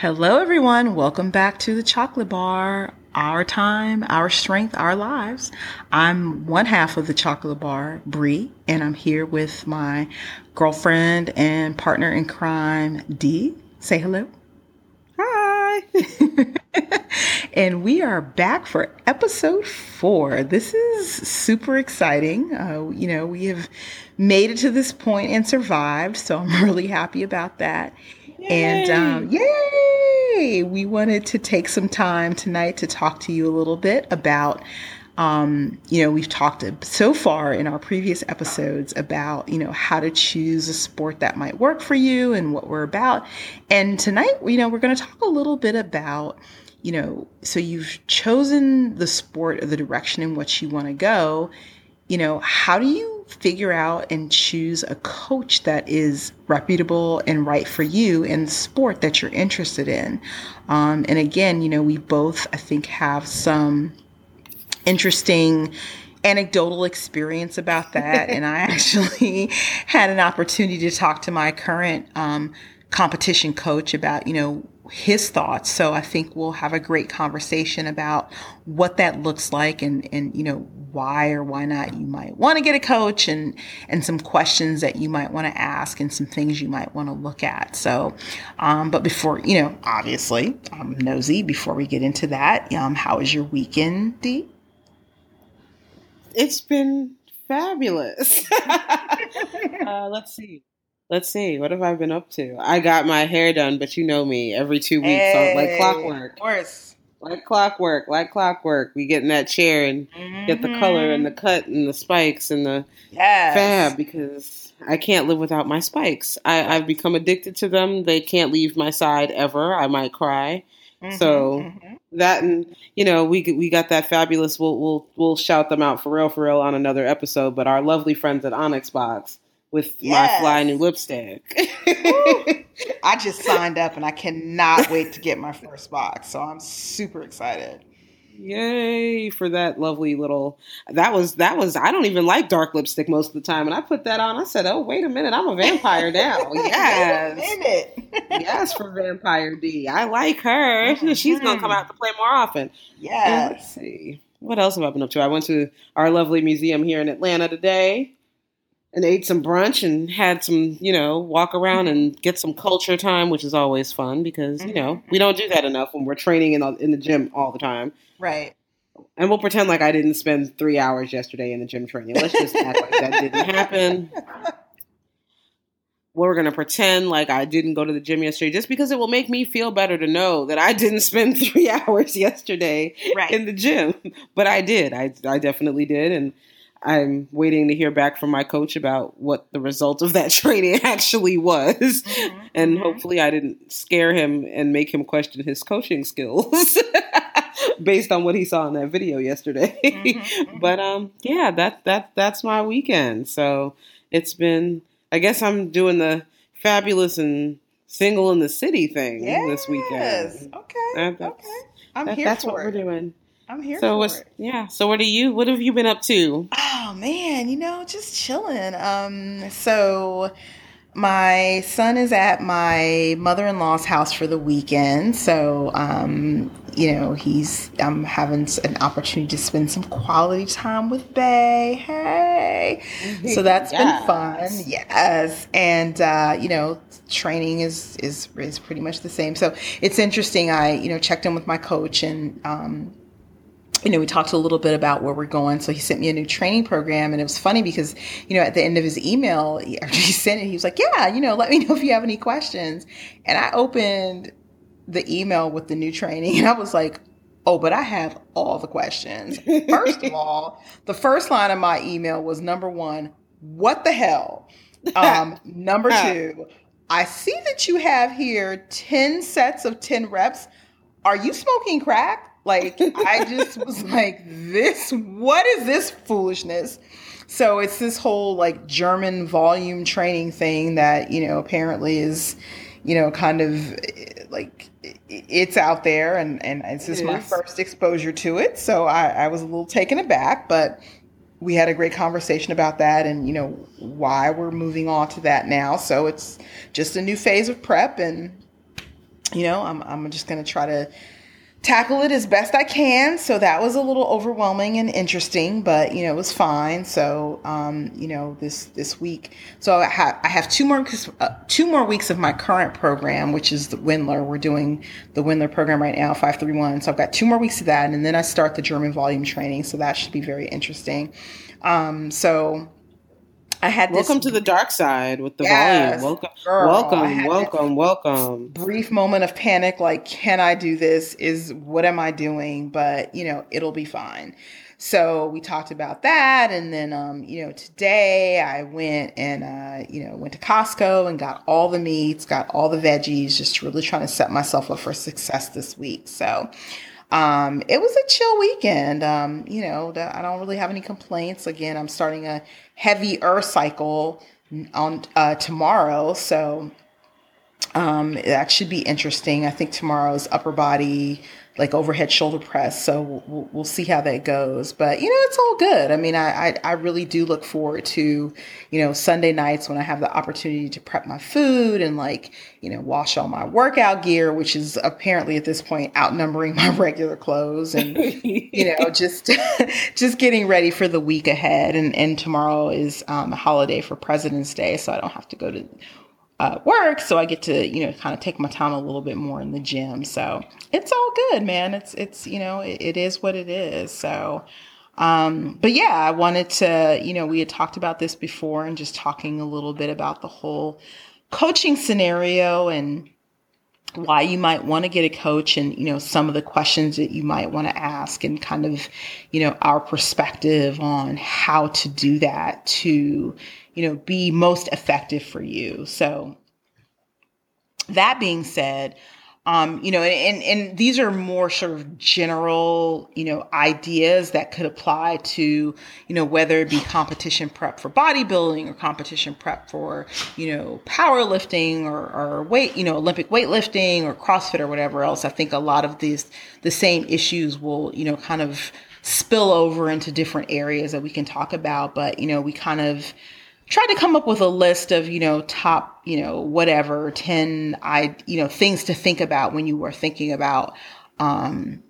Hello, everyone. Welcome back to the Chocolate Bar. Our time, our strength, our lives. I'm one half of the Chocolate Bar, Bri, and I'm here with my girlfriend and partner in crime, Di. Say hello. Hi. and we are back for episode four. This is super exciting. Uh, you know, we have made it to this point and survived, so I'm really happy about that. Yay. And um, yay! We wanted to take some time tonight to talk to you a little bit about. Um, you know, we've talked so far in our previous episodes about, you know, how to choose a sport that might work for you and what we're about. And tonight, you know, we're going to talk a little bit about, you know, so you've chosen the sport or the direction in which you want to go. You know, how do you figure out and choose a coach that is reputable and right for you in the sport that you're interested in. Um, and again, you know, we both, I think, have some interesting anecdotal experience about that. and I actually had an opportunity to talk to my current um, competition coach about, you know, his thoughts. So I think we'll have a great conversation about what that looks like and, and, you know, why or why not you might want to get a coach and, and some questions that you might want to ask and some things you might want to look at. So, um, but before, you know, obviously I'm nosy before we get into that. Um, how was your weekend, Di? It's been fabulous. uh, let's see. Let's see. What have I been up to? I got my hair done, but you know me. Every two weeks, hey, so like clockwork. Of course. Like clockwork, like clockwork. We get in that chair and mm-hmm. get the color and the mm-hmm. cut and the spikes and the yes. fab because I can't live without my spikes. I, I've become addicted to them. They can't leave my side ever. I might cry. Mm-hmm, so mm-hmm. that and you know we we got that fabulous. We'll we'll we'll shout them out for real for real on another episode. But our lovely friends at Onyx Box with yes. my flying new lipstick. I just signed up and I cannot wait to get my first box. So I'm super excited. Yay for that lovely little that was that was I don't even like dark lipstick most of the time and I put that on I said oh wait a minute I'm a vampire now yes yes for vampire Di I like her mm-hmm. she's gonna come out to play more often yes let's see what else have I been up to I went to our lovely museum here in Atlanta today and ate some brunch and had some, you know, walk around mm-hmm. and get some culture time, which is always fun because, you know, mm-hmm. we don't do that enough when we're training in the, in the gym all the time. Right. And we'll pretend like I didn't spend three hours yesterday in the gym training. Let's just act like that didn't happen. We're going to pretend like I didn't go to the gym yesterday just because it will make me feel better to know that I didn't spend three hours yesterday right. in the gym. But I did. I, I definitely did. And I'm waiting to hear back from my coach about what the result of that training actually was. Mm-hmm. And mm-hmm. hopefully, I didn't scare him and make him question his coaching skills based on what he saw in that video yesterday. Mm-hmm. mm-hmm. but um, yeah, that that that's my weekend. So it's been. I guess I'm doing the fabulous and single in the city thing yes. this weekend. Okay. okay. I'm that, here that's for what it. we're doing. I'm here so what's, it. Yeah. So what are you? What have you been up to? Oh man, you know, just chilling. Um, so my son is at my mother-in-law's house for the weekend, so um, you know he's I'm having an opportunity to spend some quality time with Bay. Hey, so that's yes. been fun. Yes, and uh, you know training is is is pretty much the same. So it's interesting. I you know checked in with my coach and. Um, you know, we talked a little bit about where we're going. So he sent me a new training program. And it was funny because, you know, at the end of his email, after he sent it, he was like, yeah, you know, let me know if you have any questions. And I opened the email with the new training and I was like, oh, but I have all the questions. First of all, the first line of my email was number one, what the hell? Um, number two, I see that you have here 10 sets of 10 reps. Are you smoking crack? Like I just was like, this, what is this foolishness? So it's this whole like German volume training thing that, you know, apparently is, you know, kind of eh, like it's out there and, and it's just my first exposure to it. So I, I was a little taken aback, but we had a great conversation about that and, you know, why we're moving on to that now. So it's just a new phase of prep and you know, I'm, I'm just going to try to tackle it as best I can. So that was a little overwhelming and interesting, but you know, it was fine. So, um, you know, this, this week, so I have, I have two more, uh, two more weeks of my current program, which is the Wendler. We're doing the Wendler program right now, 531. So I've got two more weeks of that. And then I start the German volume training. So that should be very interesting. Um, so I had welcome to the dark side with the yes, volume. Welcome, girl, welcome, welcome, welcome. Brief moment of panic, like, can I do this? Is what am I doing? But you know, it'll be fine. So we talked about that, and then um, you know, today I went and uh, you know went to Costco and got all the meats, got all the veggies, just really trying to set myself up for success this week. So um, it was a chill weekend. Um, you know, I don't really have any complaints. Again, I'm starting a heavy earth cycle on uh, tomorrow, so um, that should be interesting. I think tomorrow's upper body like overhead shoulder press. So we'll, we'll, see how that goes. But you know, it's all good. I mean, I, I, I really do look forward to you know Sunday nights when I have the opportunity to prep my food and like you know wash all my workout gear, which is apparently at this point outnumbering my regular clothes, and you know just just getting ready for the week ahead. And and tomorrow is um, a holiday for President's Day, so I don't have to go to uh, work, so I get to you know kind of take my time a little bit more in the gym. So it's all good, man. It's it's you know it, it is what it is. So, um, but yeah, I wanted to you know we had talked about this before and just talking a little bit about the whole coaching scenario and why you might want to get a coach and you know some of the questions that you might want to ask and kind of you know our perspective on how to do that to you know, be most effective for you. So that being said, um, you know, and, and these are more sort of general, you know, ideas that could apply to, you know, whether it be competition prep for bodybuilding or competition prep for, you know, powerlifting or, or weight, you know, Olympic weightlifting or CrossFit or whatever else. I think a lot of these, the same issues will, you know, kind of spill over into different areas that we can talk about. But, you know, we kind of, tried to come up with a list of you know top you know whatever 10 i you know things to think about when you were thinking about um,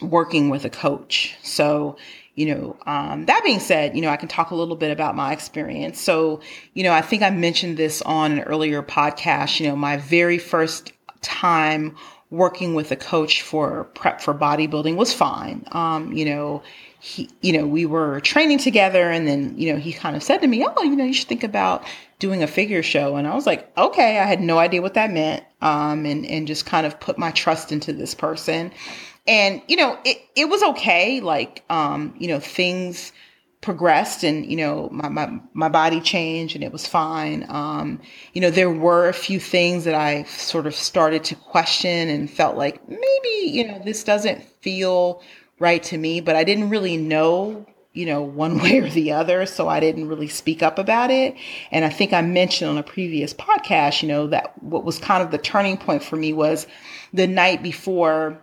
working with a coach. So you know um, that being said you know i can talk a little bit about my experience. So you know i think i mentioned this on an earlier podcast you know my very first time working with a coach for prep for bodybuilding was fine. Um, you know he, you know, we were training together and then, you know, he kind of said to me, Oh, you know, you should think about doing a figure show. And I was like, okay, I had no idea what that meant. Um, and, and just kind of put my trust into this person. And, you know, it, it was okay. Like, um, you know, things progressed and, you know, my, my, my body changed and it was fine. Um, you know, there were a few things that I sort of started to question and felt like maybe, you know, this doesn't feel right to me, but I didn't really know, you know, one way or the other. So I didn't really speak up about it. And I think I mentioned on a previous podcast, you know, that what was kind of the turning point for me was the night before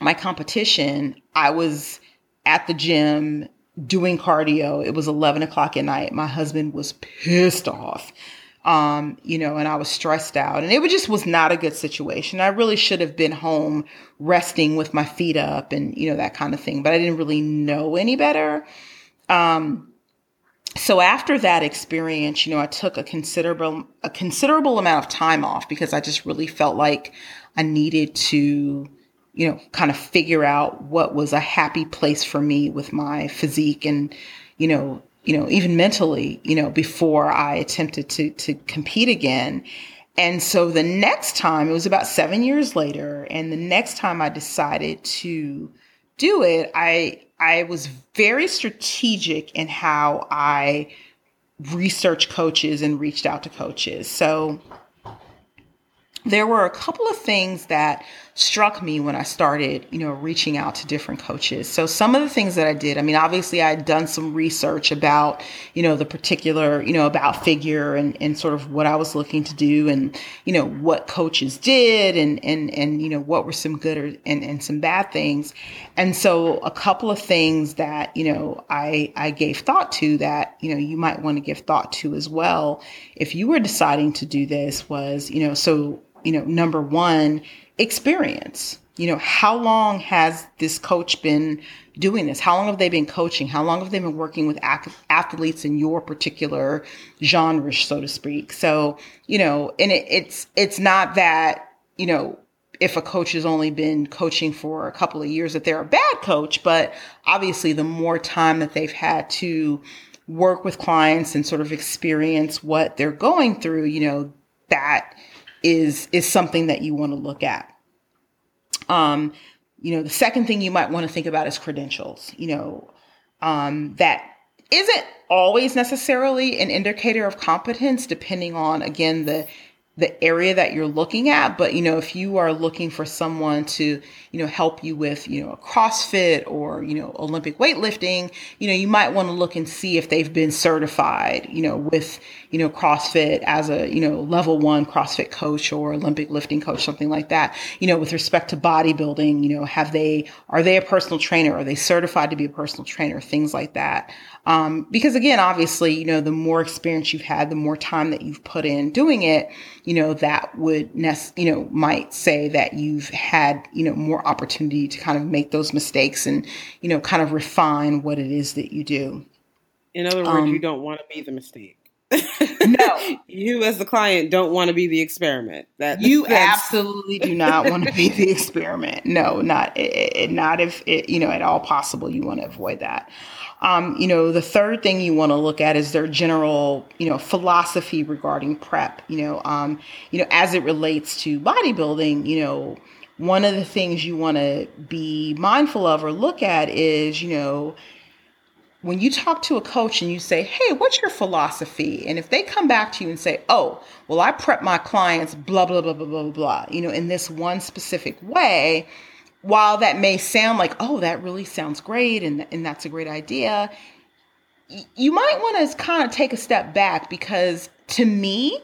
my competition, I was at the gym doing cardio. It was 11 o'clock at night. My husband was pissed off um, you know, and I was stressed out. And it just was not a good situation. I really should have been home resting with my feet up and, you know, that kind of thing. But I didn't really know any better. Um, so after that experience, you know, I took a considerable a considerable amount of time off because I just really felt like I needed to, you know, kind of figure out what was a happy place for me with my physique and, you know, you know, even mentally, you know, before I attempted to to compete again. And so the next time, it was about seven years later, and the next time I decided to do it, I I was very strategic in how I researched coaches and reached out to coaches. So there were a couple of things that struck me when I started, you know, reaching out to different coaches. So some of the things that I did, I mean, obviously I had done some research about, you know, the particular, you know, about figure and, and sort of what I was looking to do and, you know, what coaches did and, and, and, you know, what were some good or, and, and some bad things. And so a couple of things that, you know, I, I gave thought to that, you know, you might want to give thought to as well. If you were deciding to do this was, you know, so you know, number one, experience. You know, how long has this coach been doing this? How long have they been coaching? How long have they been working with athletes in your particular genre, so to speak? So, you know, and it, it's it's not that you know if a coach has only been coaching for a couple of years that they're a bad coach, but obviously the more time that they've had to work with clients and sort of experience what they're going through, you know, that is is something that you want to look at. Um, you know, the second thing you might want to think about is credentials. You know, um, that isn't always necessarily an indicator of competence, depending on again the the area that you're looking at but you know if you are looking for someone to you know help you with you know a crossfit or you know olympic weightlifting you know you might want to look and see if they've been certified you know with you know crossfit as a you know level 1 crossfit coach or olympic lifting coach something like that. You know with respect to bodybuilding you know have they are they a personal trainer? Are they certified to be a personal trainer? Things like that um, because again, obviously, you know, the more experience you've had, the more time that you've put in doing it, you know, that would, nec- you know, might say that you've had, you know, more opportunity to kind of make those mistakes and, you know, kind of refine what it is that you do. In other words, um, you don't want to be the mistake. No, you as the client don't want to be the experiment. That you absolutely do not want to be the experiment. No, not not if it, you know at all possible. You want to avoid that. Um, you know, the third thing you want to look at is their general, you know, philosophy regarding prep. You know, um, you know, as it relates to bodybuilding, you know, one of the things you want to be mindful of or look at is, you know, when you talk to a coach and you say, Hey, what's your philosophy? And if they come back to you and say, Oh, well, I prep my clients, blah, blah, blah, blah, blah, blah, you know, in this one specific way, while that may sound like, oh, that really sounds great and, and that's a great idea, you might want to kind of take a step back because to me,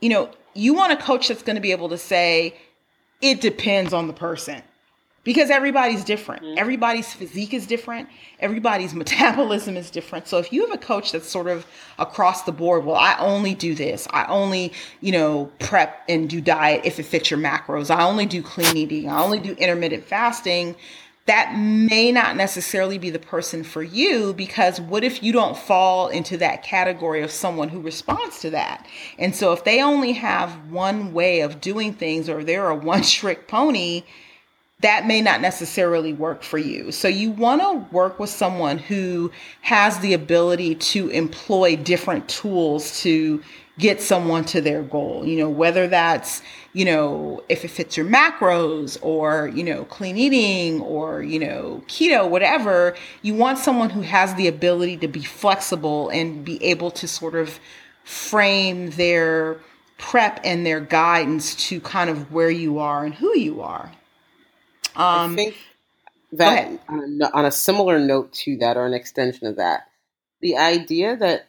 you know, you want a coach that's going to be able to say, it depends on the person because everybody's different. Mm-hmm. Everybody's physique is different. Everybody's metabolism is different. So if you have a coach that's sort of across the board, well, I only do this. I only, you know, prep and do diet if it fits your macros. I only do clean eating. I only do intermittent fasting. That may not necessarily be the person for you because what if you don't fall into that category of someone who responds to that? And so if they only have one way of doing things or they're a one trick pony, that may not necessarily work for you. So you want to work with someone who has the ability to employ different tools to get someone to their goal. You know, whether that's, you know, if it fits your macros or, you know, clean eating or, you know, keto, whatever, you want someone who has the ability to be flexible and be able to sort of frame their prep and their guidance to kind of where you are and who you are. Um, I think that on a, on a similar note to that, or an extension of that, the idea that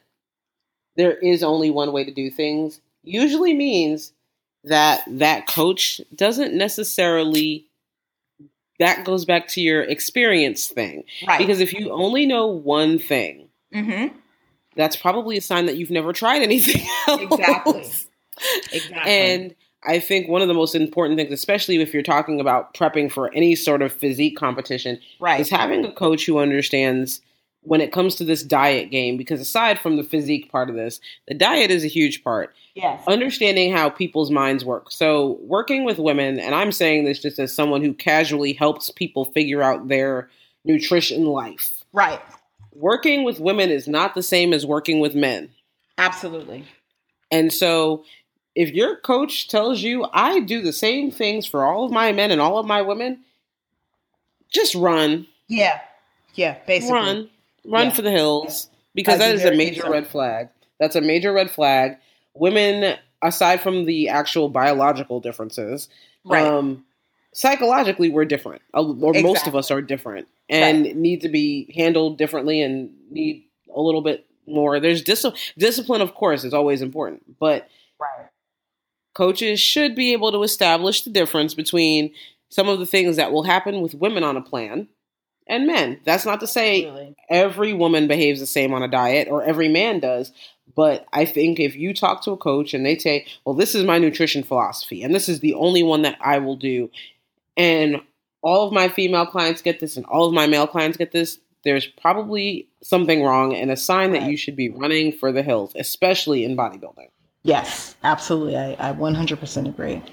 there is only one way to do things usually means that that coach doesn't necessarily that goes back to your experience thing. Right. Because if you only know one thing mm-hmm. that's probably a sign that you've never tried anything else. Exactly. Exactly. And I think one of the most important things, especially if you're talking about prepping for any sort of physique competition, right. is having a coach who understands when it comes to this diet game. Because aside from the physique part of this, the diet is a huge part. Yes. Understanding how people's minds work. So, working with women, and I'm saying this just as someone who casually helps people figure out their nutrition life. Right. Working with women is not the same as working with men. Absolutely. And so if your coach tells you I do the same things for all of my men and all of my women, just run. Yeah. Yeah, basically. Run. Run yeah. for the hills because that is a major red flag. That's a major red flag. Women, aside from the actual biological differences, right. um, psychologically we're different, or exactly. most of us are different, and right. need to be handled differently and need a little bit more. There's dis- discipline, of course, is always important, but right coaches should be able to establish the difference between some of the things that will happen with women on a plan and men. That's not to say Absolutely. every woman behaves the same on a diet or every man does, But I think if you talk to a coach and they say, well, this is my nutrition philosophy and this is the only one that I will do, and all of my female clients get this and all of my male clients get this, there's probably something wrong and a sign right. that you should be running for the hills, especially in bodybuilding. Yes, absolutely. I, I 100% agree.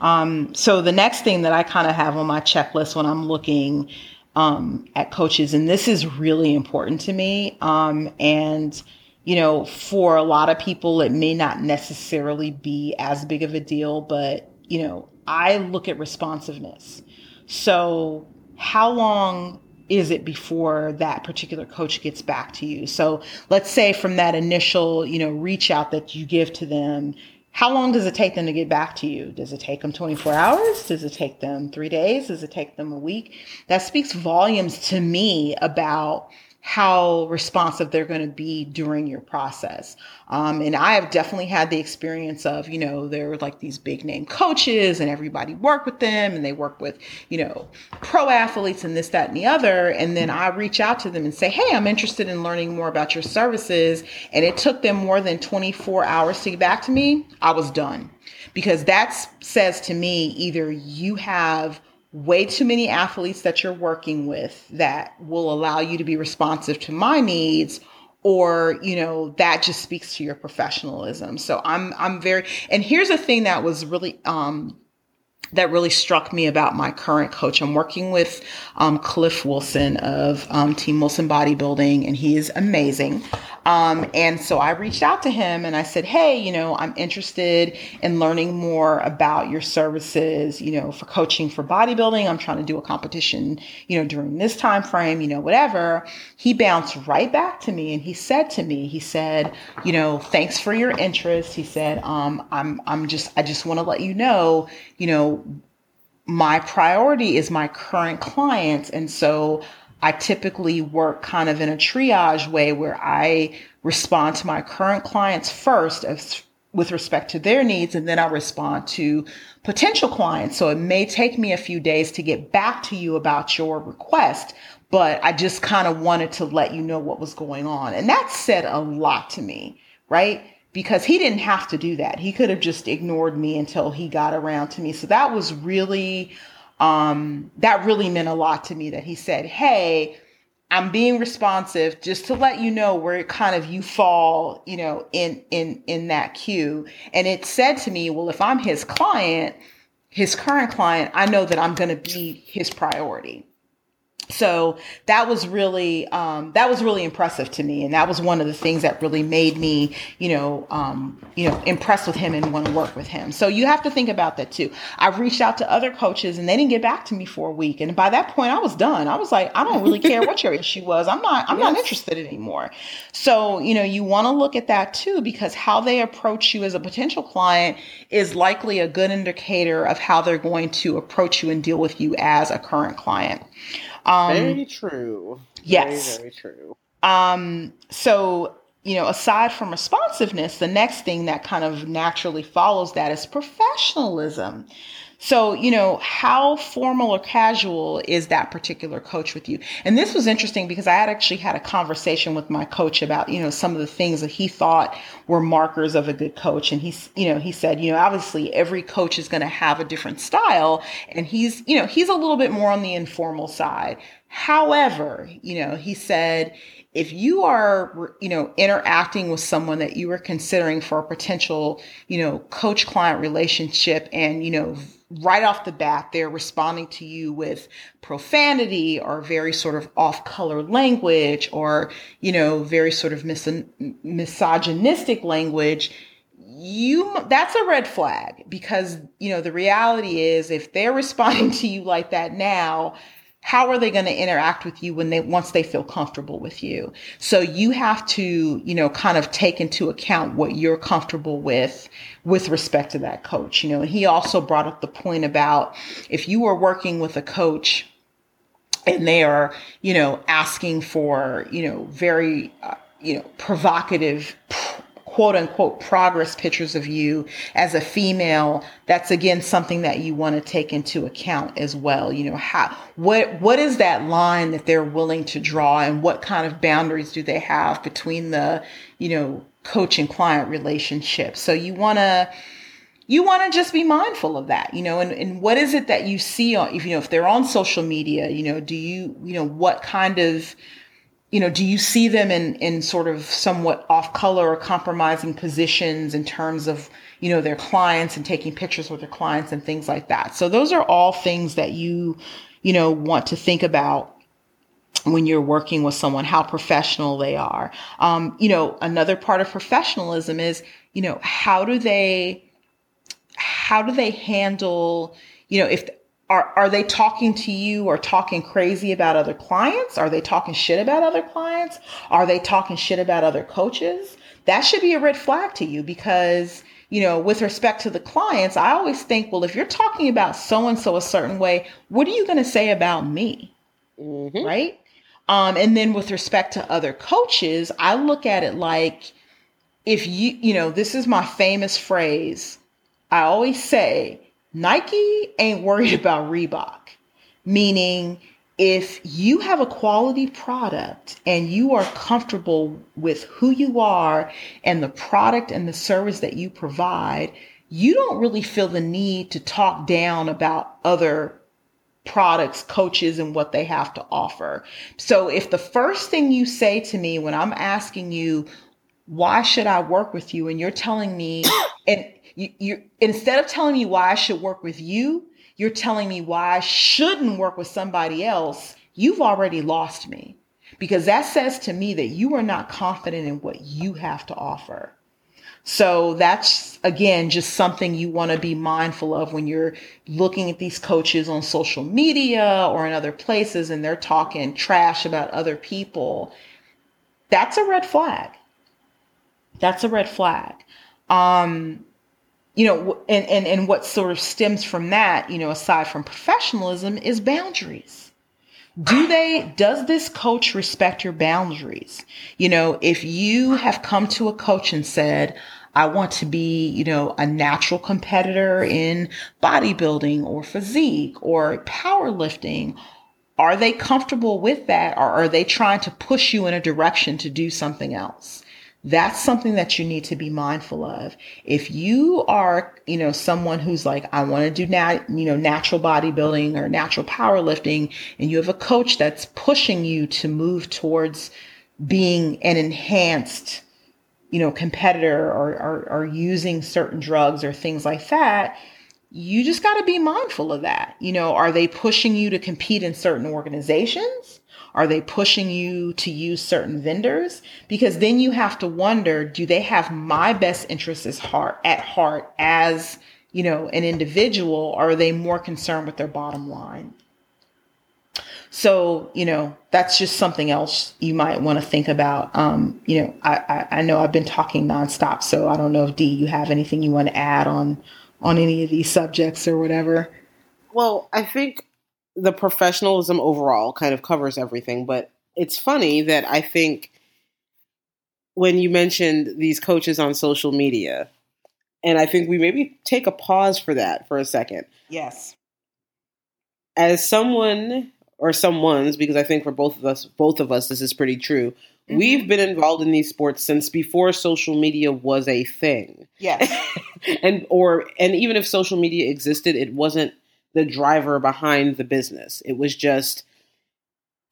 Um, so the next thing that I kind of have on my checklist when I'm looking um, at coaches, and this is really important to me, um, and you know, for a lot of people, it may not necessarily be as big of a deal, but you know, I look at responsiveness. So, how long is it before that particular coach gets back to you? So, let's say from that initial, you know, reach out that you give to them, how long does it take them to get back to you? Does it take them 24 hours? Does it take them 3 days? Does it take them a week? That speaks volumes to me about how responsive they're going to be during your process. Um, and I have definitely had the experience of, you know, there were like these big name coaches and everybody work with them and they work with, you know, pro athletes and this, that, and the other. And then I reach out to them and say, Hey, I'm interested in learning more about your services. And it took them more than 24 hours to get back to me. I was done because that says to me either you have way too many athletes that you're working with that will allow you to be responsive to my needs or you know that just speaks to your professionalism so i'm i'm very and here's a thing that was really um that really struck me about my current coach. I'm working with um, Cliff Wilson of um, Team Wilson Bodybuilding, and he is amazing. Um, and so I reached out to him and I said, Hey, you know, I'm interested in learning more about your services, you know, for coaching for bodybuilding. I'm trying to do a competition, you know, during this time frame, you know, whatever. He bounced right back to me and he said to me, he said, you know, thanks for your interest. He said, um, I'm, I'm just, I just want to let you know, you know, my priority is my current clients. And so I typically work kind of in a triage way where I respond to my current clients first as with respect to their needs, and then I respond to potential clients. So it may take me a few days to get back to you about your request, but I just kind of wanted to let you know what was going on. And that said a lot to me, right? Because he didn't have to do that. He could have just ignored me until he got around to me. So that was really um, that really meant a lot to me that he said, Hey, I'm being responsive just to let you know where kind of you fall, you know, in in in that queue. And it said to me, well, if I'm his client, his current client, I know that I'm going to be his priority so that was really um, that was really impressive to me. And that was one of the things that really made me you know um, you know impressed with him and want to work with him. So you have to think about that too. I've reached out to other coaches and they didn't get back to me for a week. And by that point i was done. I was like i don't really care what your issue was. I'm not i'm yes. not interested anymore. So you know you want to look at that too because how they approach you as a potential client is likely a good indicator of how they're going to approach you and deal with you as a current client um, very true. Yes. Very, very true. Um, so, you know, aside from responsiveness, the next thing that kind of naturally follows that is professionalism. So, you know, how formal or casual is that particular coach with you? And this was interesting because I had actually had a conversation with my coach about, you know, some of the things that he thought were markers of a good coach. And he's, you know, he said, you know, obviously every coach is going to have a different style. And he's, you know, he's a little bit more on the informal side. However, you know, he said, if you are, you know, interacting with someone that you are considering for a potential, you know, coach client relationship and, you know, right off the bat, they're responding to you with profanity or very sort of off color language or, you know, very sort of mis- misogynistic language, you that's a red flag because you know the reality is if they're responding to you like that now how are they going to interact with you when they once they feel comfortable with you? So you have to you know kind of take into account what you're comfortable with with respect to that coach. You know and he also brought up the point about if you are working with a coach and they are you know asking for you know very uh, you know provocative quote unquote progress pictures of you as a female that's again something that you want to take into account as well you know how what what is that line that they're willing to draw and what kind of boundaries do they have between the you know coach and client relationship. So you want to you want to just be mindful of that, you know, and, and what is it that you see on, if, you know, if they're on social media, you know, do you, you know, what kind of, you know, do you see them in, in sort of somewhat off color or compromising positions in terms of, you know, their clients and taking pictures with their clients and things like that. So those are all things that you, you know, want to think about when you're working with someone, how professional they are. Um, you know, another part of professionalism is, you know, how do they, how do they handle, you know, if are are they talking to you or talking crazy about other clients? Are they talking shit about other clients? Are they talking shit about other coaches? That should be a red flag to you because you know, with respect to the clients, I always think, well, if you're talking about so and so a certain way, what are you going to say about me? Mm-hmm. Right? Um, and then with respect to other coaches, I look at it like if you, you know, this is my famous phrase I always say Nike ain't worried about Reebok, meaning if you have a quality product and you are comfortable with who you are and the product and the service that you provide, you don't really feel the need to talk down about other products, coaches, and what they have to offer. So if the first thing you say to me when I'm asking you, why should I work with you? And you're telling me, and you, you instead of telling me why I should work with you, you're telling me why I shouldn't work with somebody else. You've already lost me because that says to me that you are not confident in what you have to offer. So that's again just something you want to be mindful of when you're looking at these coaches on social media or in other places and they're talking trash about other people. That's a red flag. That's a red flag. Um, you know, and, and, and what sort of stems from that, you know, aside from professionalism is boundaries. Do they, does this coach respect your boundaries? You know, if you have come to a coach and said, I want to be, you know, a natural competitor in bodybuilding or physique or powerlifting, are they comfortable with that or are they trying to push you in a direction to do something else? That's something that you need to be mindful of. If you are, you know, someone who's like, I want to do now, you know, natural bodybuilding or natural powerlifting, and you have a coach that's pushing you to move towards being an enhanced, you know, competitor or, or, or using certain drugs or things like that, you just got to be mindful of that. You know, are they pushing you to compete in certain organizations? Are they pushing you to use certain vendors? Because then you have to wonder, do they have my best interests heart at heart as, you know, an individual, or are they more concerned with their bottom line? So, you know, that's just something else you might want to think about. Um, you know, I, I, I know I've been talking nonstop, so I don't know if Di, you have anything you want to add on on any of these subjects or whatever. Well, I think the professionalism overall kind of covers everything. But it's funny that I think when you mentioned these coaches on social media, and I think we maybe take a pause for that for a second. Yes. As someone or someone's, because I think for both of us, both of us, this is pretty true. Mm-hmm. We've been involved in these sports since before social media was a thing. Yes. and or and even if social media existed, it wasn't the driver behind the business. It was just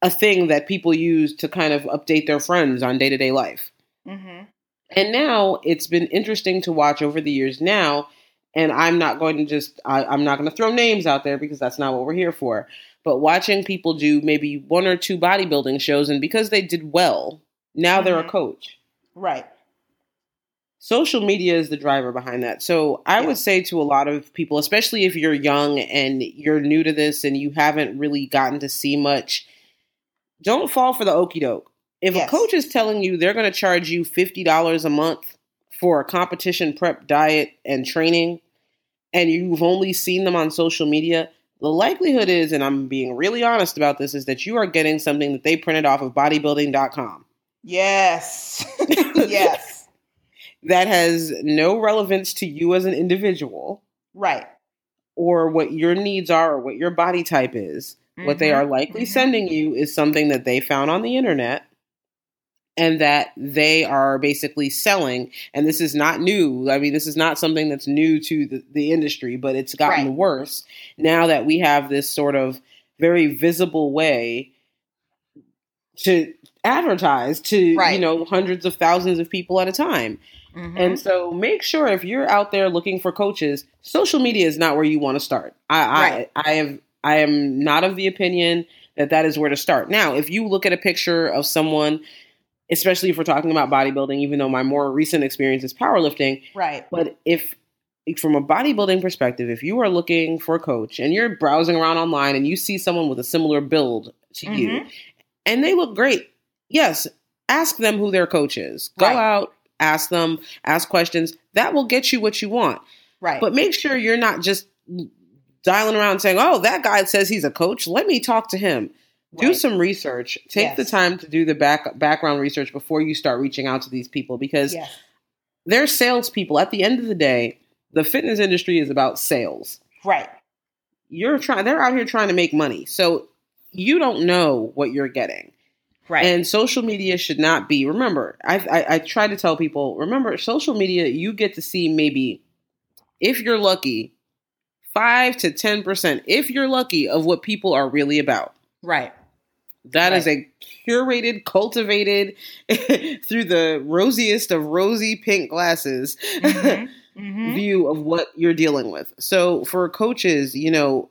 a thing that people use to kind of update their friends on day to day life. Mm-hmm. And now it's been interesting to watch over the years now. And I'm not going to just, I, I'm not going to throw names out there because that's not what we're here for. But watching people do maybe one or two bodybuilding shows, and because they did well, now mm-hmm. they're a mm-hmm. coach. Right social media is the driver behind that. So I yeah. would say to a lot of people, especially if you're young and you're new to this and you haven't really gotten to see much, don't fall for the okey doke. If yes. a coach is telling you they're going to charge you $50 a month for a competition prep diet and training, and you've only seen them on social media, the likelihood is, and I'm being really honest about this, is that you are getting something that they printed off of bodybuilding.com. Yes. yes that has no relevance to you as an individual. Right. Or what your needs are or what your body type is. Mm-hmm. What they mm-hmm. are likely mm-hmm. sending you is something that they found on the internet and that they are basically selling. And this is not new. I mean, this is not something that's new to the, the industry, but it's gotten right. worse now that we have this sort of very visible way to advertise to right. you know hundreds of thousands of people at a time. Mm-hmm. And so make sure if you're out there looking for coaches, social media is not where you want to start. I right. I, I have I am not of the opinion that that is where to start. Now, if you look at a picture of someone especially if we're talking about bodybuilding, even though my more recent experience is powerlifting. Right. But if from a bodybuilding perspective, if you are looking for a coach and you're browsing around online and you see someone with a similar build to mm-hmm. you and they look great, yes, ask them who their coach is. Go right. out, ask them, ask questions. That will get you what you want. Right. But make sure you're not just dialing around saying, "Oh, that guy says he's a coach. Let me talk to him." Right. Do some research. Take yes. the time to do the back background research before you start reaching out to these people because yes. they're salespeople. At the end of the day, the fitness industry is about sales. Right. You're trying. They're out here trying to make money, so you don't know what you're getting. Right. And social media should not be. Remember, I, I, I try to tell people. Remember, social media. You get to see maybe, if you're lucky, five to ten percent, if you're lucky, of what people are really about. Right. That right. is a curated, cultivated through the rosiest of rosy pink glasses mm-hmm. Mm-hmm. view of what you're dealing with. So for coaches, you know,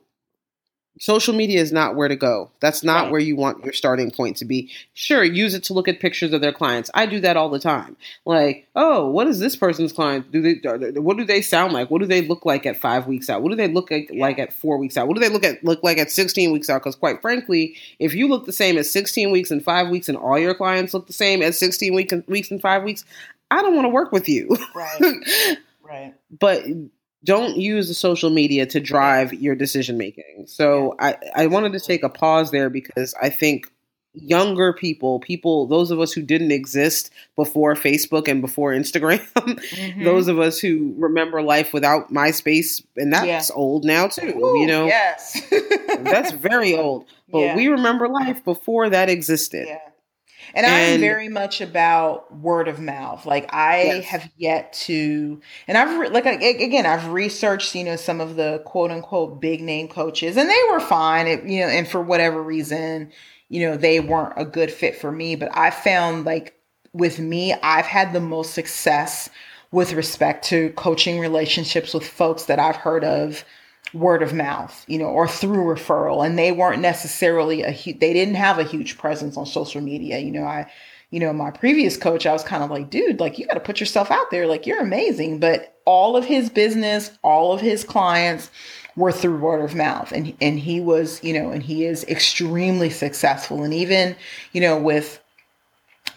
social media is not where to go. That's not right. where you want your starting point to be. Sure, use it to look at pictures of their clients. I do that all the time. Like, oh, what is this person's client? Do they? What do they sound like? What do they look like at five weeks out? What do they look like, like at four weeks out? What do they look at look like at sixteen weeks out? Because quite frankly, if you look the same at sixteen weeks and five weeks, and all your clients look the same at sixteen weeks and weeks and five weeks, I don't want to work with you. Right. right. But don't use the social media to drive your decision making. So I, I wanted to take a pause there because I think younger people, people, those of us who didn't exist before Facebook and before Instagram, mm-hmm. those of us who remember life without MySpace, and that's yeah. old now too, Ooh, you know? Yes. that's very old. But yeah. we remember life before that existed. Yeah. And, and I'm very much about word of mouth. Like I yes. have yet to, and I've re- like again, I've researched, you know, some of the quote unquote big name coaches, and they were fine, it, you know, and for whatever reason, you know, they weren't a good fit for me. But I found like with me, I've had the most success with respect to coaching relationships with folks that I've heard of word of mouth, you know, or through referral. And they weren't necessarily a huge, they didn't have a huge presence on social media. You know, I, you know, my previous coach, I was kind of like, dude, like you got to put yourself out there. Like you're amazing. But all of his business, all of his clients were through word of mouth. And, and he was, you know, and he is extremely successful. And even, you know, with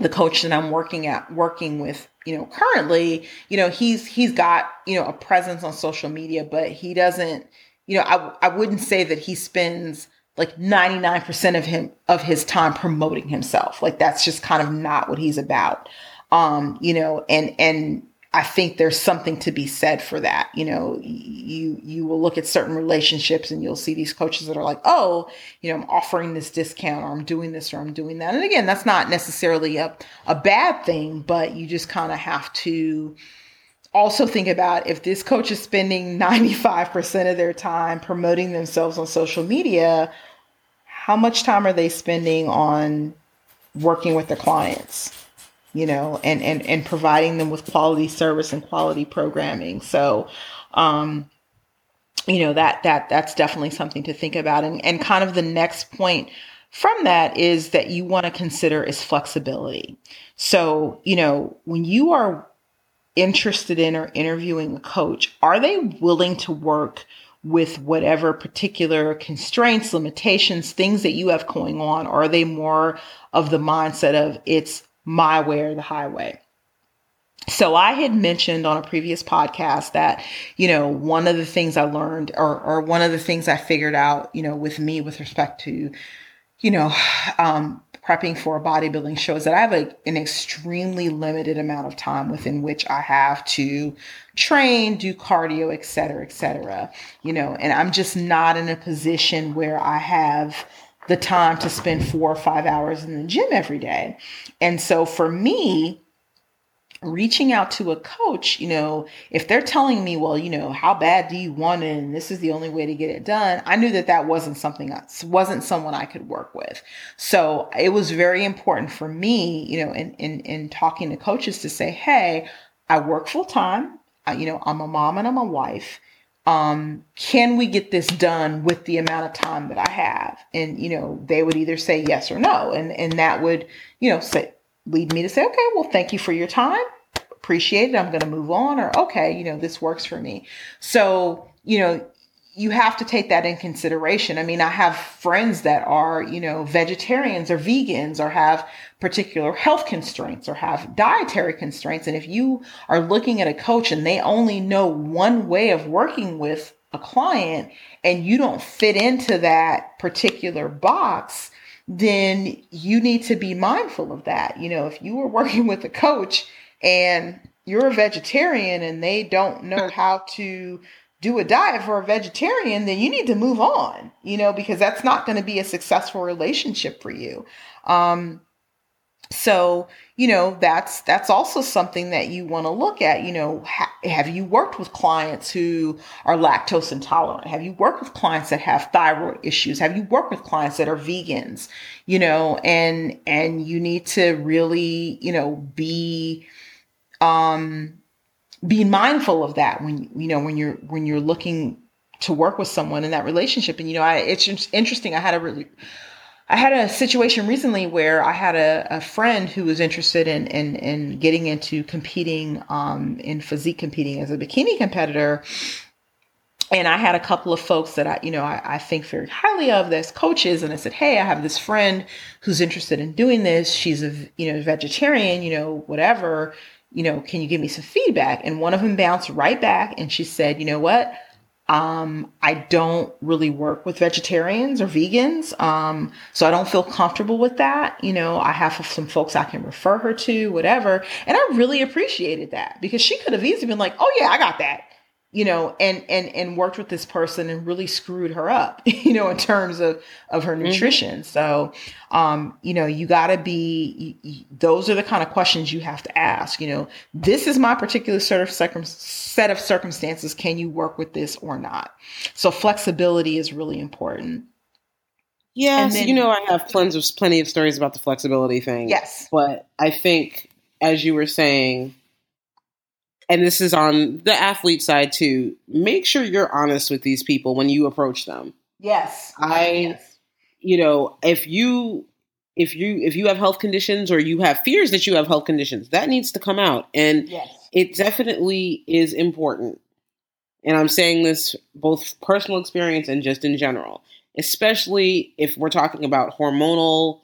the coach that I'm working at, working with you know currently you know he's he's got you know a presence on social media but he doesn't you know, I, I wouldn't say that he spends like 99% of him of his time promoting himself. Like that's just kind of not what he's about. Um, you know, and and I think there's something to be said for that. You know, you you will look at certain relationships and you'll see these coaches that are like, "Oh, you know, I'm offering this discount or I'm doing this or I'm doing that." And again, that's not necessarily a a bad thing, but you just kind of have to also think about if this coach is spending 95% of their time promoting themselves on social media, how much time are they spending on working with their clients? You know, and and and providing them with quality service and quality programming. So, um, you know that that that's definitely something to think about. And and kind of the next point from that is that you want to consider is flexibility. So, you know, when you are interested in or interviewing a coach, are they willing to work with whatever particular constraints, limitations, things that you have going on? Or are they more of the mindset of it's my way or the highway? So I had mentioned on a previous podcast that, you know, one of the things I learned or, or one of the things I figured out, you know, with me with respect to, you know, um, prepping for a bodybuilding show is that I have a, an extremely limited amount of time within which I have to train, do cardio, et cetera, et cetera. You know, and I'm just not in a position where I have the time to spend four or five hours in the gym every day. And so for me, reaching out to a coach, you know, if they're telling me, well, you know, how bad do you want it and this is the only way to get it done, I knew that that wasn't something else, wasn't someone I could work with. So it was very important for me, you know, in in, in talking to coaches to say, hey, I work full time. You know, I'm a mom and I'm a wife. Um, can we get this done with the amount of time that I have? And you know, they would either say yes or no, and and that would, you know, say lead me to say, okay, well, thank you for your time. Appreciate it. I'm going to move on. Or, okay, you know, this works for me. So, you know, you have to take that in consideration. I mean, I have friends that are, you know, vegetarians or vegans or have particular health constraints or have dietary constraints. And if you are looking at a coach and they only know one way of working with a client and you don't fit into that particular box, then you need to be mindful of that. You know, if you were working with a coach and you're a vegetarian and they don't know how to do a diet for a vegetarian, then you need to move on, you know, because that's not going to be a successful relationship for you. Um, so you know that's that's also something that you want to look at you know have you worked with clients who are lactose intolerant? Have you worked with clients that have thyroid issues? Have you worked with clients that are vegans you know and and you need to really you know be um be mindful of that when you know when you're when you're looking to work with someone in that relationship. And you know I, it's interesting i had a really I had a situation recently where I had a, a friend who was interested in in, in getting into competing um, in physique competing as a bikini competitor. And I had a couple of folks that I, you know, I, I think very highly of as coaches. And I said, Hey, I have this friend who's interested in doing this. She's a, you know, vegetarian, you know, whatever, you know, can you give me some feedback? And one of them bounced right back and she said, you know what? Um, I don't really work with vegetarians or vegans, um, so I don't feel comfortable with that. You know, I have some folks I can refer her to, whatever. And I really appreciated that because she could have easily been like, "Oh yeah, I got that," you know, and and and worked with this person and really screwed her up, you know, in terms of of her mm-hmm. nutrition. Mm-hmm. So, um, you know, you got to be. You, those are the kind of questions you have to ask. You know, this is my particular sort of circum- set of circumstances. Can you work with this or not? So, flexibility is really important. Yes, then, you know, I have plenty of plenty of stories about the flexibility thing. Yes, but I think, as you were saying and this is on the athlete side too, make sure you're honest with these people when you approach them. Yes. I yes. you know, if you if you if you have health conditions or you have fears that you have health conditions, that needs to come out. And yes. it definitely is important. And I'm saying this both personal experience and just in general, especially if we're talking about hormonal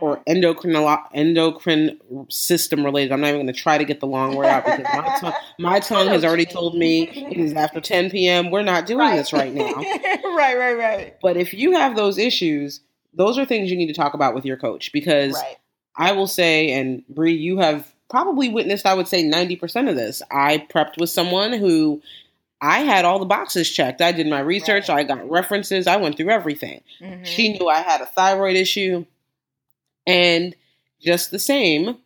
or endocrine endocrine system related. I'm not even going to try to get the long word out because my, tongue, my tongue has already told me it is after 10 p.m. We're not doing right. this right now. right, right, right. But if you have those issues, those are things you need to talk about with your coach because right. I will say, and Bri, you have probably witnessed, I would say, 90% of this. I prepped with someone who I had all the boxes checked. I did my research, right. I got references, I went through everything. Mm-hmm. She knew I had a thyroid issue. And just the same,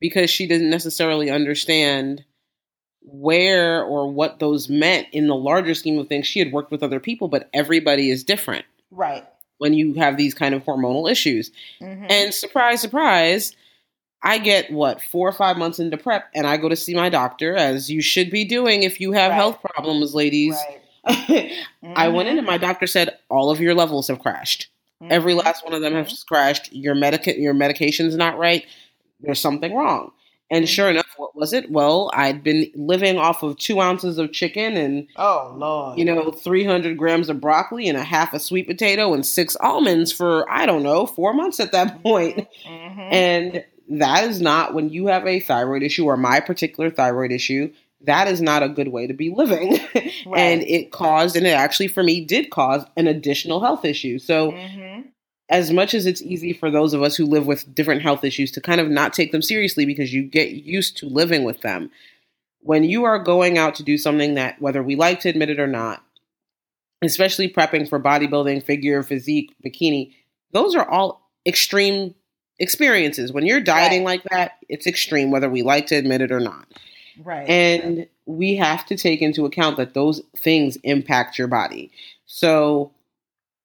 because she didn't necessarily understand where or what those meant in the larger scheme of things. She had worked with other people, but everybody is different. Right. When you have these kind of hormonal issues. Mm-hmm. And surprise, surprise, I get what, four or five months into prep, and I go to see my doctor, as you should be doing if you have right. health problems, ladies. Right. mm-hmm. I went in, and my doctor said, All of your levels have crashed. Mm-hmm. Every last one of them has crashed. Your medica- your medication's not right. There's something wrong. And mm-hmm. sure enough, what was it? Well, I'd been living off of two ounces of chicken and oh lord, you know, three hundred grams of broccoli and a half a sweet potato and six almonds for I don't know four months at that point. Mm-hmm. And that is not when you have a thyroid issue or my particular thyroid issue that is not a good way to be living. right. And it caused, and it actually for me did cause an additional health issue. So, mm-hmm. as much as it's easy for those of us who live with different health issues to kind of not take them seriously because you get used to living with them, when you are going out to do something that, whether we like to admit it or not, especially prepping for bodybuilding, figure, physique, bikini, those are all extreme experiences. When you're dieting right. like that, it's extreme, whether we like to admit it or not. Right. And we have to take into account that those things impact your body. So,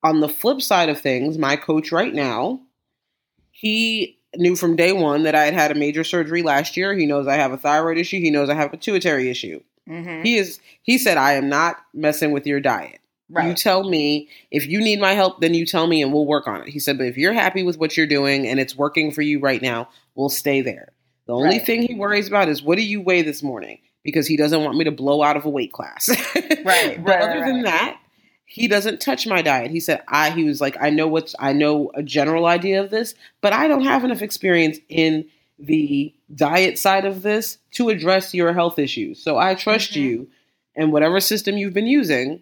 on the flip side of things, my coach right now, he knew from day one that I had had a major surgery last year. He knows I have a thyroid issue. He knows I have a pituitary issue. Mm-hmm. He is. He said, "I am not messing with your diet. Right. You tell me if you need my help, then you tell me, and we'll work on it." He said, "But if you're happy with what you're doing and it's working for you right now, we'll stay there." The only right. thing he worries about is what do you weigh this morning? Because he doesn't want me to blow out of a weight class. right. But right, other than that, he doesn't touch my diet. He said, I he was like, I know what's I know a general idea of this, but I don't have enough experience in the diet side of this to address your health issues. So I trust mm-hmm. you and whatever system you've been using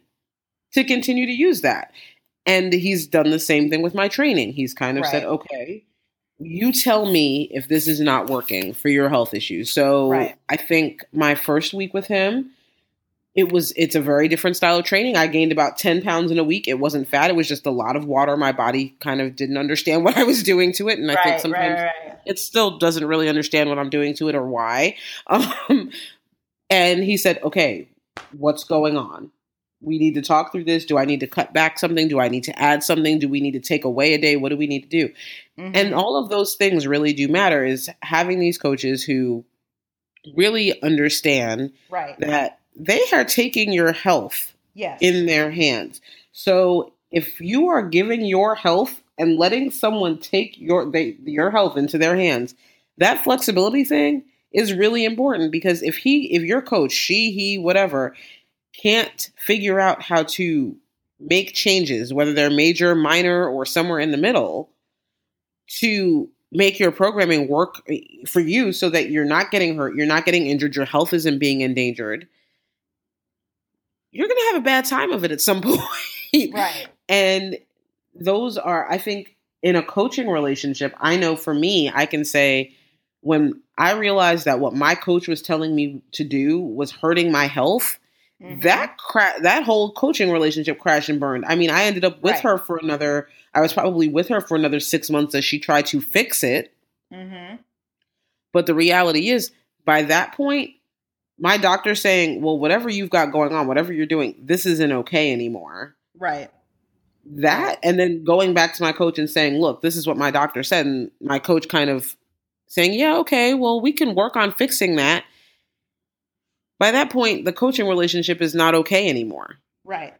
to continue to use that. And he's done the same thing with my training. He's kind of right. said, okay, you tell me if this is not working for your health issues. So right. I think my first week with him, it was it's a very different style of training. I gained about 10 pounds in a week. It wasn't fat, it was just a lot of water. My body kind of didn't understand what I was doing to it. And I right, think sometimes right, it still doesn't really understand what I'm doing to it or why. Um, and he said, Okay, what's going on? We need to talk through this. Do I need to cut back something? Do I need to add something? Do we need to take away a day? What do we need to do? Mm-hmm. And all of those things really do matter is having these coaches who really understand right. that they are taking your health yes. in their hands. So if you are giving your health and letting someone take your they, your health into their hands, that flexibility thing is really important because if he if your coach, she, he, whatever, can't figure out how to make changes, whether they're major, minor, or somewhere in the middle, to make your programming work eh, for you so that you're not getting hurt, you're not getting injured, your health isn't being endangered, you're going to have a bad time of it at some point. Right. and those are, I think, in a coaching relationship, I know for me, I can say, when I realized that what my coach was telling me to do was hurting my health, Mm-hmm. That cra- that whole coaching relationship crashed and burned. I mean, I ended up with right. her for another. I was probably with her for another six months as she tried to fix it. Mm-hmm. But the reality is, by that point, my doctor saying, "Well, whatever you've got going on, whatever you're doing, this isn't okay anymore." Right. That, and then going back to my coach and saying, "Look, this is what my doctor said," and my coach kind of saying, "Yeah, okay, well, we can work on fixing that." By that point, the coaching relationship is not okay anymore. Right.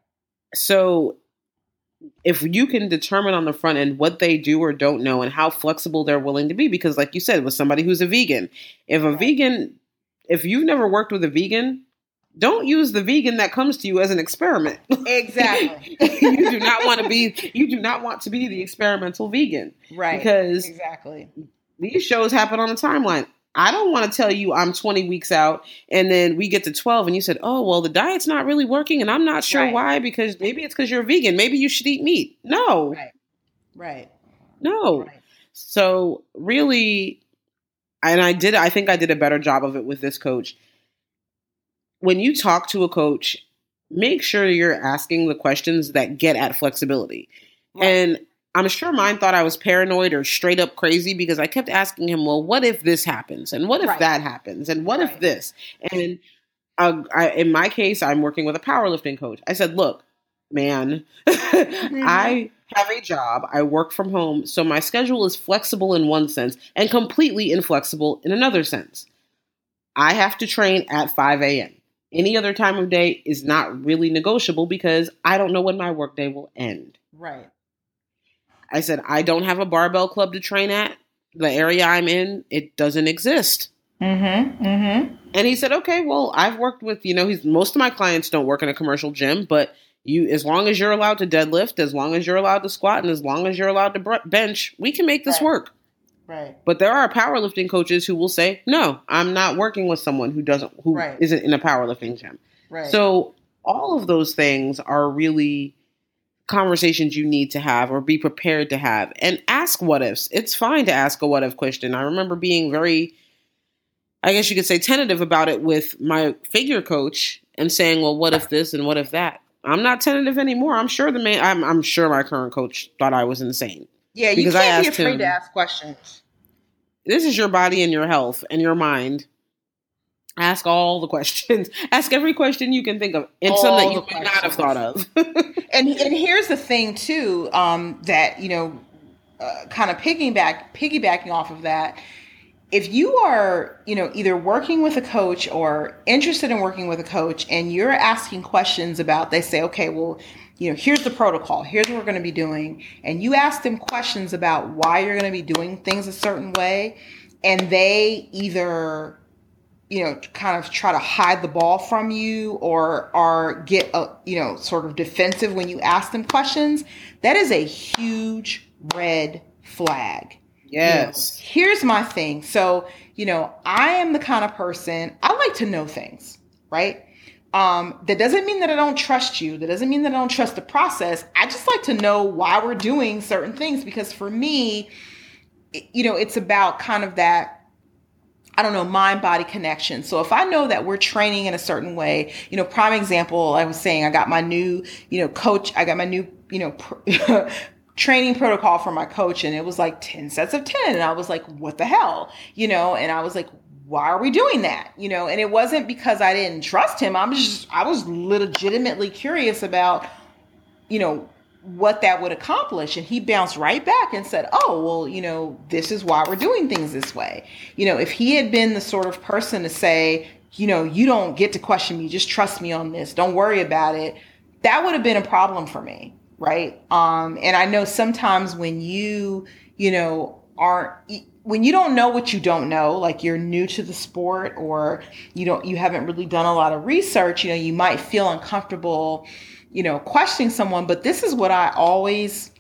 So if you can determine on the front end what they do or don't know and how flexible they're willing to be, because like you said, with somebody who's a vegan, if a right. vegan, if you've never worked with a vegan, don't use the vegan that comes to you as an experiment. Exactly. you do not want to be you do not want to be the experimental vegan. Right. Because exactly. These shows happen on a timeline. I don't want to tell you I'm 20 weeks out and then we get to 12 and you said, "Oh, well the diet's not really working and I'm not sure right. why because maybe it's cuz you're vegan. Maybe you should eat meat." No. Right. Right. No. Right. So, really and I did I think I did a better job of it with this coach. When you talk to a coach, make sure you're asking the questions that get at flexibility. Right. And I'm sure mine thought I was paranoid or straight up crazy because I kept asking him, well, what if this happens? And what if right. that happens? And what right. if this? And uh, I, in my case, I'm working with a powerlifting coach. I said, look, man, mm-hmm. I have a job. I work from home. So my schedule is flexible in one sense and completely inflexible in another sense. I have to train at 5 a.m. Any other time of day is not really negotiable because I don't know when my workday will end. Right. I said, I don't have a barbell club to train at. The area I'm in, it doesn't exist. Mm-hmm. Mm-hmm. And he said, okay, well, I've worked with, you know, he's most of my clients don't work in a commercial gym, but you, as long as you're allowed to deadlift, as long as you're allowed to squat, and as long as you're allowed to bench, we can make this right. work. Right. But there are powerlifting coaches who will say, no, I'm not working with someone who doesn't, who right. not in a powerlifting gym. Right. So all of those things are really conversations you need to have or be prepared to have and ask what ifs. It's fine to ask a what if question. I remember being very, I guess you could say, tentative about it with my figure coach and saying, well, what if this and what if that? I'm not tentative anymore. I'm sure the man, I'm, I'm sure my current coach thought I was insane. Yeah, you can't be afraid him, to ask questions. This is your body and your health and your mind. Ask all the questions. Ask every question you can think of, and all some that you might not have thought of. and and here's the thing too, um, that you know, uh, kind of piggyback piggybacking off of that. If you are, you know, either working with a coach or interested in working with a coach, and you're asking questions about, they say, okay, well, you know, here's the protocol, here's what we're going to be doing. And you ask them questions about why you're going to be doing things a certain way, and they either, you know, kind of try to hide the ball from you or are get a, you know, sort of defensive when you ask them questions, that is a huge red flag. Yes. You know, here's my thing. So, you know, I am the kind of person, I like to know things, right? Um, that doesn't mean that I don't trust you. That doesn't mean that I don't trust the process. I just like to know why we're doing certain things because for me, you know, it's about kind of that I don't know, mind body connection. So if I know that we're training in a certain way, you know, prime example, I was saying I got my new, you know, coach, I got my new, you know, training protocol for my coach and it was like 10 sets of 10 and I was like, what the hell? You know, and I was like, why are we doing that? You know, and it wasn't because I didn't trust him. I'm just I was legitimately curious about, you know, what that would accomplish. And he bounced right back and said, Oh, well, you know, this is why we're doing things this way. You know, if he had been the sort of person to say, you know, you don't get to question me, just trust me on this, don't worry about it, that would have been a problem for me. Right. Um, and I know sometimes when you, you know, aren't when you don't know what you don't know, like you're new to the sport or you don't you haven't really done a lot of research, you know, you might feel uncomfortable, you know, questioning someone, but this is what I always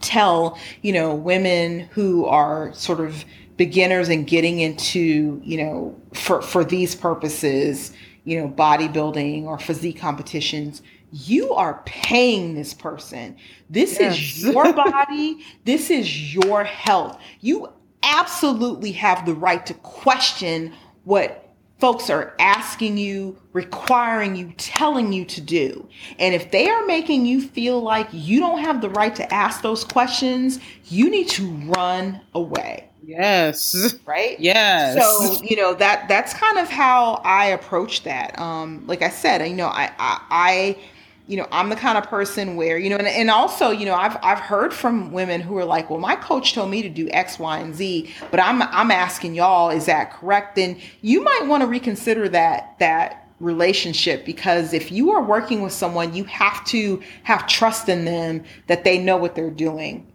tell, you know, women who are sort of beginners and getting into, you know, for for these purposes, you know, bodybuilding or physique competitions, you are paying this person. This yes. is your body. this is your health. You absolutely have the right to question what folks are asking you, requiring you, telling you to do. And if they are making you feel like you don't have the right to ask those questions, you need to run away. Yes. Right? Yes. So, you know, that that's kind of how I approach that. Um, like I said, you know, I, I, I you know, I'm the kind of person where, you know, and, and also, you know, I've I've heard from women who are like, well, my coach told me to do X, Y, and Z, but I'm I'm asking y'all, is that correct? Then you might want to reconsider that that relationship because if you are working with someone, you have to have trust in them that they know what they're doing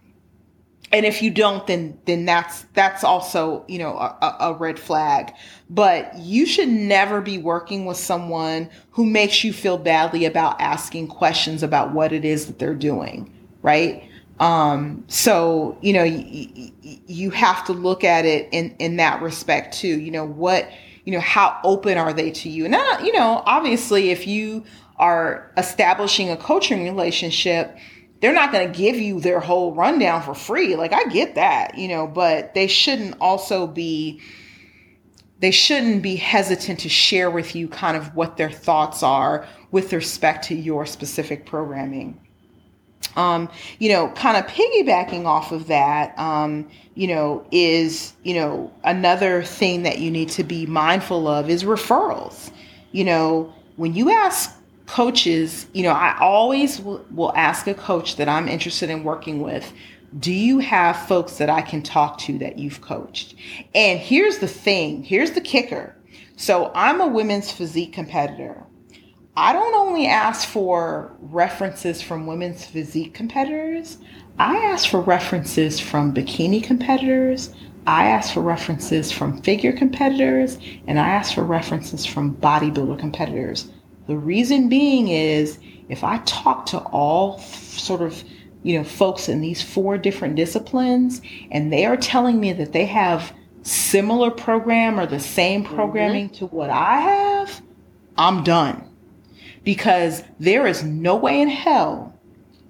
and if you don't then then that's that's also you know a, a, red flag. But you should never be working with someone who makes you feel badly about asking questions about what it is that they're doing right? Um, so you know y- y- you have to look at it in in that respect too. You know what you know how open are they to you? And you know obviously if you are establishing a coaching relationship they're not going to give you their whole rundown for free. Like I get that, you know, but they shouldn't also be they shouldn't be hesitant to share with you kind of what their thoughts are with respect to your specific programming. Um, you know, kind of piggybacking off of that, um, you know, is, you know, another thing that you need to be mindful of is referrals. You know, when you ask coaches, you know, I always will, will ask a coach that I'm interested in working with, do you have folks that I can talk to that you've coached? And here's the thing, here's the kicker. So I'm a women's physique competitor. I don't only ask for references from women's physique competitors, I ask for references from bikini competitors. I ask for references from figure competitors, and I ask for references from bodybuilder competitors the reason being is if I talk to all sort of you know folks in these four different disciplines and they are telling me that they have similar program or the same mm-hmm. programming mm-hmm. to what I have, I'm done. Because there is no way in hell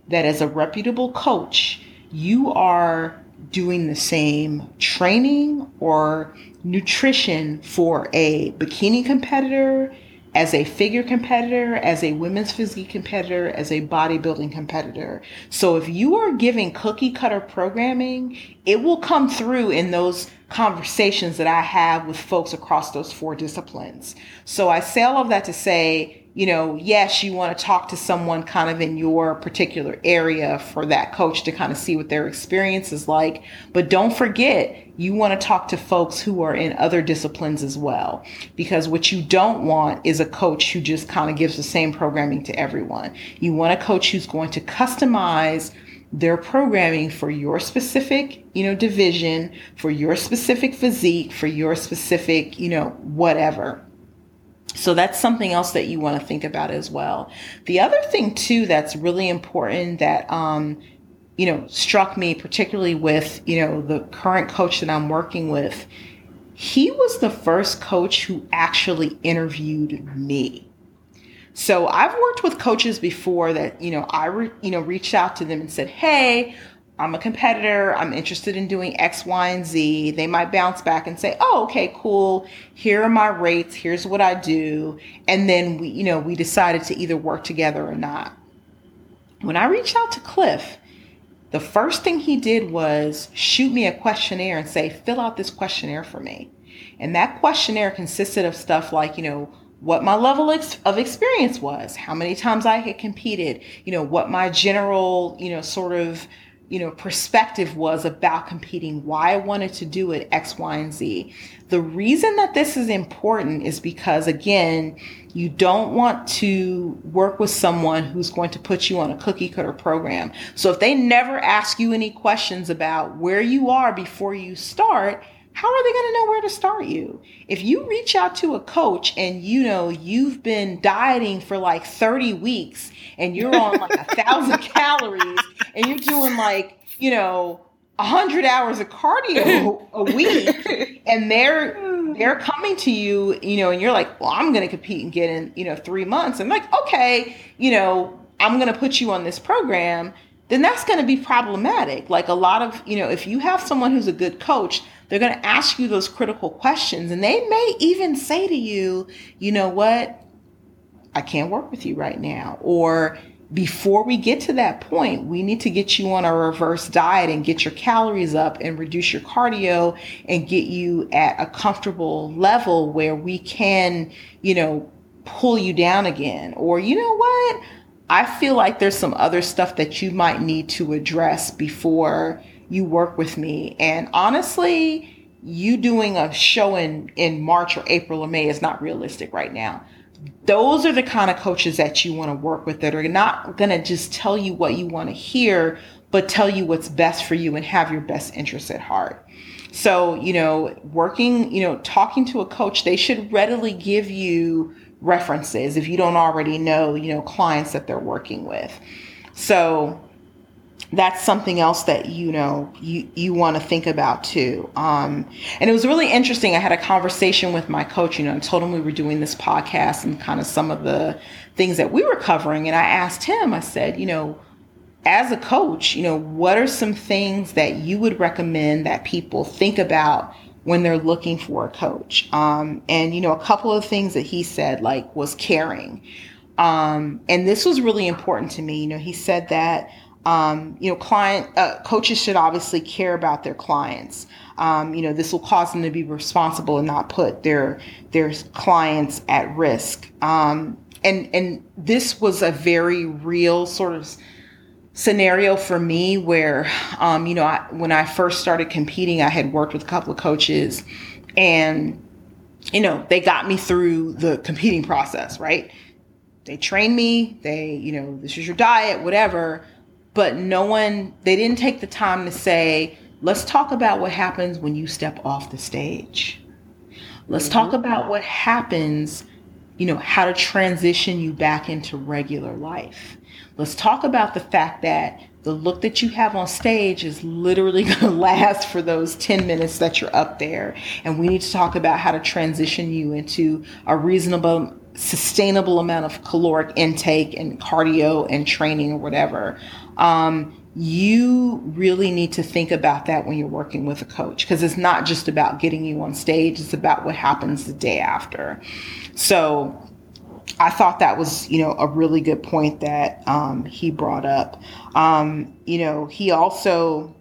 that as a reputable coach, you are doing the same training or nutrition for a bikini competitor as a figure competitor, as a women's physique competitor, as a bodybuilding competitor. So if you are giving cookie cutter programming, it will come through in those conversations that I have with folks across those four disciplines. So I say all of that to say, you know, yes, you want to talk to someone kind of in your particular area for that coach to kind of see what their experience is like. But don't forget, you want to talk to folks who are in other disciplines as well. Because what you don't want is a coach who just kind of gives the same programming to everyone. You want a coach who's going to customize their programming for your specific, you know, division, for your specific physique, for your specific, you know, whatever. So that's something else that you want to think about as well. The other thing too that's really important that um, you know struck me particularly with you know the current coach that I'm working with. He was the first coach who actually interviewed me. So I've worked with coaches before that, you know, I, re, you know, reached out to them and said, Hey, I'm a competitor. I'm interested in doing X, Y, and Z. They might bounce back and say, Oh, okay, cool. Here are my rates. Here's what I do. And then we, you know, we decided to either work together or not. When I reached out to Cliff, the first thing he did was shoot me a questionnaire and say, fill out this questionnaire for me. And that questionnaire consisted of stuff like, you know, what my level of experience was, how many times I had competed, you know, what my general, you know, sort of, you know, perspective was about competing, why I wanted to do it, X, Y, and Z. The reason that this is important is because, again, you don't want to work with someone who's going to put you on a cookie cutter program. So if they never ask you any questions about where you are before you start, how are they going to know where to start you? If you reach out to a coach and you know you've been dieting for like 30 weeks and you're on like a thousand calories and you're doing like, you know, a hundred hours of cardio a week and they're they're coming to you, you know, and you're like, well, I'm gonna compete and get in, you know, three months. I'm like, okay, you know, I'm gonna put you on this program, then that's gonna be problematic. Like a lot of, you know, if you have someone who's a good coach, they're going to ask you those critical questions and they may even say to you, you know what? I can't work with you right now. Or before we get to that point, we need to get you on a reverse diet and get your calories up and reduce your cardio and get you at a comfortable level where we can, you know, pull you down again. Or, you know what? I feel like there's some other stuff that you might need to address before you work with me. And honestly, you doing a show in, in March or April or May is not realistic right now. Those are the kind of coaches that you want to work with that are not going to just tell you what you want to hear, but tell you what's best for you and have your best interests at heart. So, you know, working, you know, talking to a coach, they should readily give you references if you don't already know, you know, clients that they're working with. So, that's something else that you know you you want to think about too. Um, and it was really interesting. I had a conversation with my coach. You know, I told him we were doing this podcast and kind of some of the things that we were covering. And I asked him. I said, you know, as a coach, you know, what are some things that you would recommend that people think about when they're looking for a coach? Um, and you know, a couple of things that he said like was caring. Um, and this was really important to me. You know, he said that um, you know, client uh, coaches should obviously care about their clients. Um, you know, this will cause them to be responsible and not put their their clients at risk. Um, and and this was a very real sort of scenario for me where, um, you know, I, when I first started competing, I had worked with a couple of coaches, and you know, they got me through the competing process. Right? They trained me. They, you know, this is your diet, whatever but no one, they didn't take the time to say, let's talk about what happens when you step off the stage. Let's mm-hmm. talk about what happens, you know, how to transition you back into regular life. Let's talk about the fact that the look that you have on stage is literally going to last for those 10 minutes that you're up there. And we need to talk about how to transition you into a reasonable, sustainable amount of caloric intake and cardio and training or whatever um, you really need to think about that when you're working with a coach because it's not just about getting you on stage, it's about what happens the day after. So, I thought that was, you know, a really good point that um, he brought up. Um, you know, he also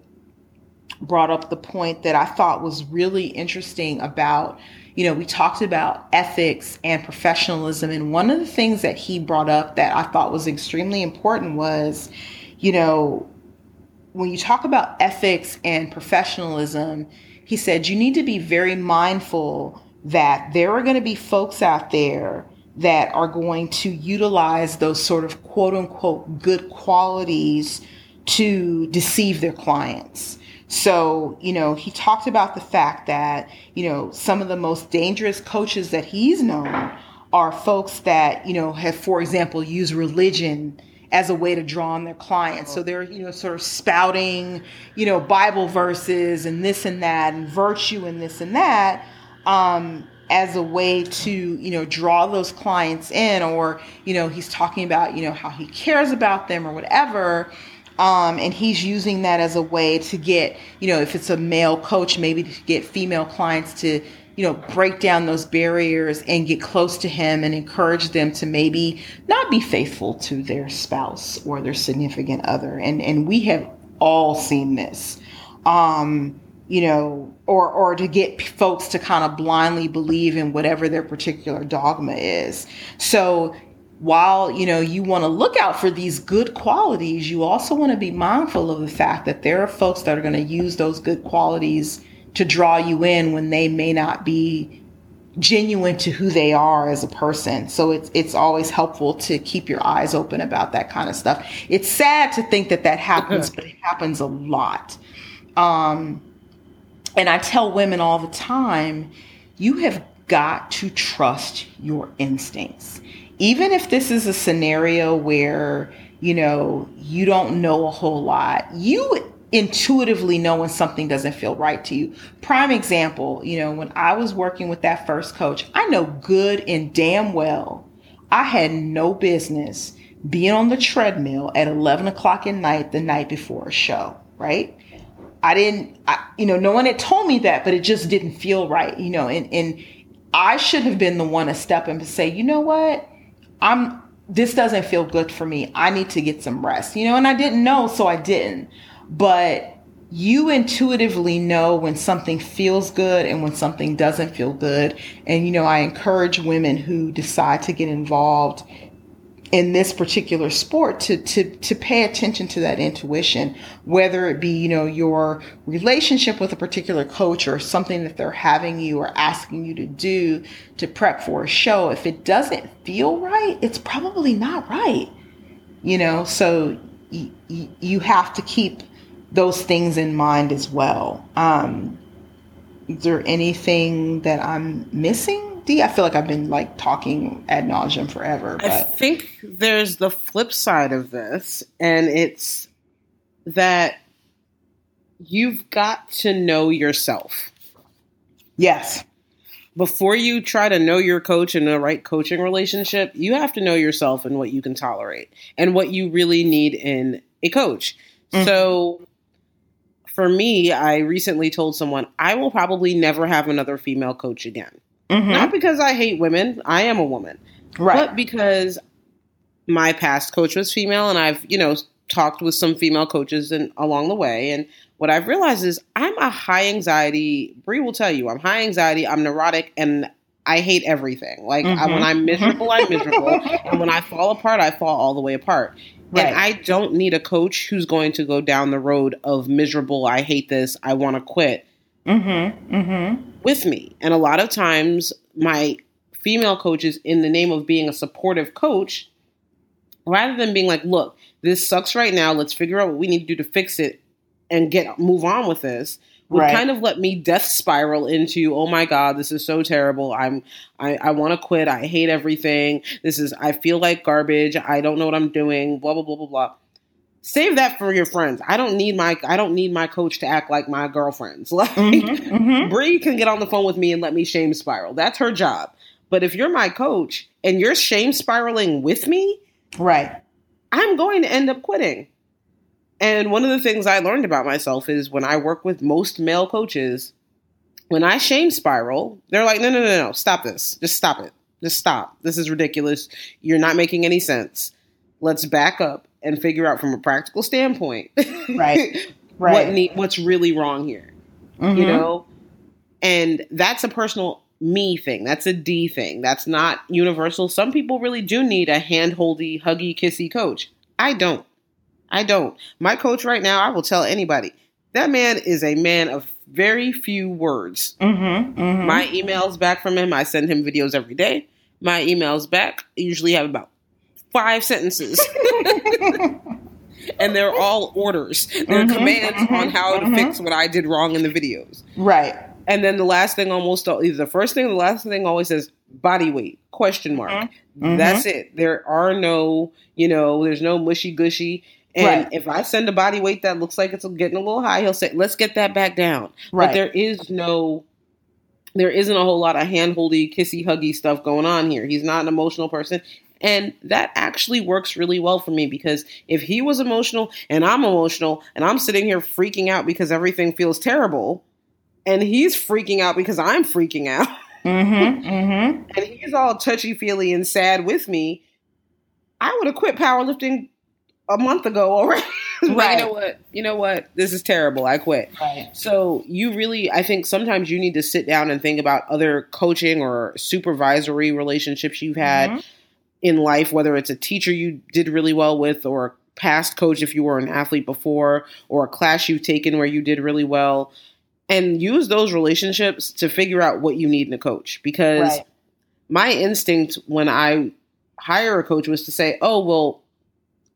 brought up the point that I thought was really interesting about, you know, we talked about ethics and professionalism. And one of the things that he brought up that I thought was extremely important was, you know, when you talk about ethics and professionalism, he said you need to be very mindful that there are going to be folks out there that are going to utilize those sort of quote unquote good qualities to deceive their clients. So, you know, he talked about the fact that, you know, some of the most dangerous coaches that he's known are folks that, you know, have, for example, used religion as a way to draw on their clients. So they're, you know, sort of spouting, you know, Bible verses and this and that and virtue and this and that. Um, as a way to you know draw those clients in or you know he's talking about you know how he cares about them or whatever um, and he's using that as a way to get, you know, if it's a male coach, maybe to get female clients to, you know, break down those barriers and get close to him and encourage them to maybe not be faithful to their spouse or their significant other. And and we have all seen this. Um, you know, or or to get folks to kind of blindly believe in whatever their particular dogma is. So while you know you want to look out for these good qualities you also want to be mindful of the fact that there are folks that are going to use those good qualities to draw you in when they may not be genuine to who they are as a person. So it's it's always helpful to keep your eyes open about that kind of stuff. It's sad to think that that happens but it happens a lot. Um and i tell women all the time you have got to trust your instincts even if this is a scenario where, you know, you don't know a whole lot, you intuitively know when something doesn't feel right to you. Prime example, you know, when I was working with that first coach, I know good and damn well I had no business being on the treadmill at 11 o'clock at night the night before a show, right? I didn't, I, you know, no one had told me that, but it just didn't feel right, you know, and, and I should have been the one to step in and say, you know what? I'm this doesn't feel good for me. I need to get some rest. You know, and I didn't know, so I didn't. But you intuitively know when something feels good and when something doesn't feel good. And you know, I encourage women who decide to get involved in this particular sport to to to pay attention to that intuition whether it be you know your relationship with a particular coach or something that they're having you or asking you to do to prep for a show. If it doesn't feel right it's probably not right you know? So y- y- you have to keep those things in mind as well. Um is there anything that i'm missing I feel like I've been like talking ad nauseum forever. But. I think there's the flip side of this, and it's that you've got to know yourself. Yes. Before you try to know your coach in the right coaching relationship, you have to know yourself and what you can tolerate and what you really need in a coach. Mm-hmm. So for me, I recently told someone I will probably never have another female coach again. Mm-hmm. Not because I hate women, I am a woman. Right. But because my past coach was female and I've, you know, talked with some female coaches and along the way and what I've realized is I'm a high anxiety, Bri will tell you, I'm high anxiety, I'm neurotic and I hate everything. Like mm-hmm. I, when I'm miserable, I'm miserable. and when I fall apart, I fall all the way apart. Right. And I don't need a coach who's going to go down the road of miserable, I hate this, I want to quit. Mm-hmm. Mm-hmm. With me. And a lot of times, my female coaches, in the name of being a supportive coach, rather than being like, look, this sucks right now, let's figure out what we need to do to fix it and get move on with this would right. kind of let me death spiral into oh my god this is so terrible i'm i, I want to quit i hate everything this is i feel like garbage i don't know what i'm doing blah blah blah blah blah save that for your friends. I don't need my I don't need my coach to act like my girlfriends. Like mm-hmm, mm-hmm. Bri can get on the phone with me and let me shame spiral. That's her job. But if you're my coach and you're shame spiraling with me, right, I'm going to end up quitting. And one of the things I learned about myself is when I work with most male coaches, when I shame spiral, they're like, no, no, no, no, stop this. Just stop it. Just stop. This is ridiculous. You're not making any sense. Let's back up and figure out from a practical standpoint, right, right, what need, what's really wrong here. Mm-hmm. You know, and that's a personal me thing. That's a Di thing. That's not universal. Some people really do need a hand-holdy, huggy, kissy coach. I don't. I don't. My coach right now, I will tell anybody, that man is a man of very few words. Mm-hmm, mm-hmm. My emails back from him, I send him videos every day. My emails back usually have about five sentences. and they're all orders. They're mm-hmm, commands mm-hmm, on how to mm-hmm. fix what I did wrong in the videos. Right. And then the last thing almost either the first thing the last thing always says body weight question mark. Mm-hmm. That's it. There are no, you know, there's no mushy gushy. And right. if I send a body weight that looks like it's getting a little high, he'll say, "Let's get that back down." Right. But there is no, there isn't a whole lot of handholdy, kissy, huggy stuff going on here. He's not an emotional person, and that actually works really well for me because if he was emotional and I'm emotional and I'm sitting here freaking out because everything feels terrible, and he's freaking out because I'm freaking out, mm-hmm, mm-hmm. and he's all touchy feely and sad with me, I would have quit powerlifting a month ago already. right. you know what? You know what? This is terrible. I quit. Right. So you really, I think sometimes you need to sit down and think about other coaching or supervisory relationships you've had mm-hmm. In life, whether it's a teacher you did really well with or a past coach if you were an athlete before or a class you've taken where you did really well and use those relationships to figure out what you need in a coach because right. my instinct when I hire a coach was to say, "Oh, well,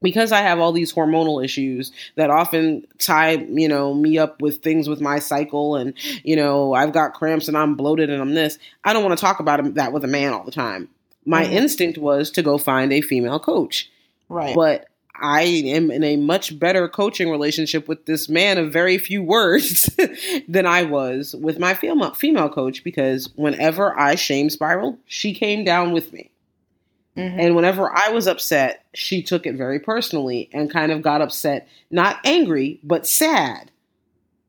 because I have all these hormonal issues that often tie, you know, me up with things with my cycle and, you know, I've got cramps and I'm bloated and I'm this. I don't want to talk about that with a man all the time. My mm-hmm. instinct was to go find a female coach. Right. But I am in a much better coaching relationship with this man of very few words than I was with my female female coach because whenever I shame spiral, she came down with me. Mm-hmm. And whenever I was upset, she took it very personally and kind of got upset, not angry, but sad.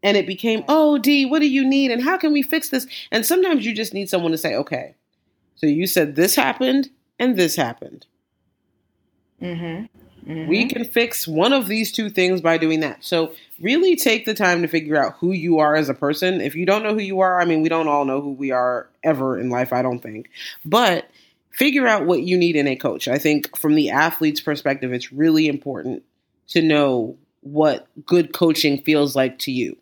And it became, oh, Di, what do you need? And how can we fix this? And sometimes you just need someone to say, okay, so you said this happened and this happened. Mm-hmm. Mm-hmm. We can fix one of these two things by doing that. So, really take the time to figure out who you are as a person. If you don't know who you are, I mean, we don't all know who we are ever in life, I don't think. But figure out what you need in a coach. I think from the athlete's perspective, it's really important to know what good coaching feels like to you.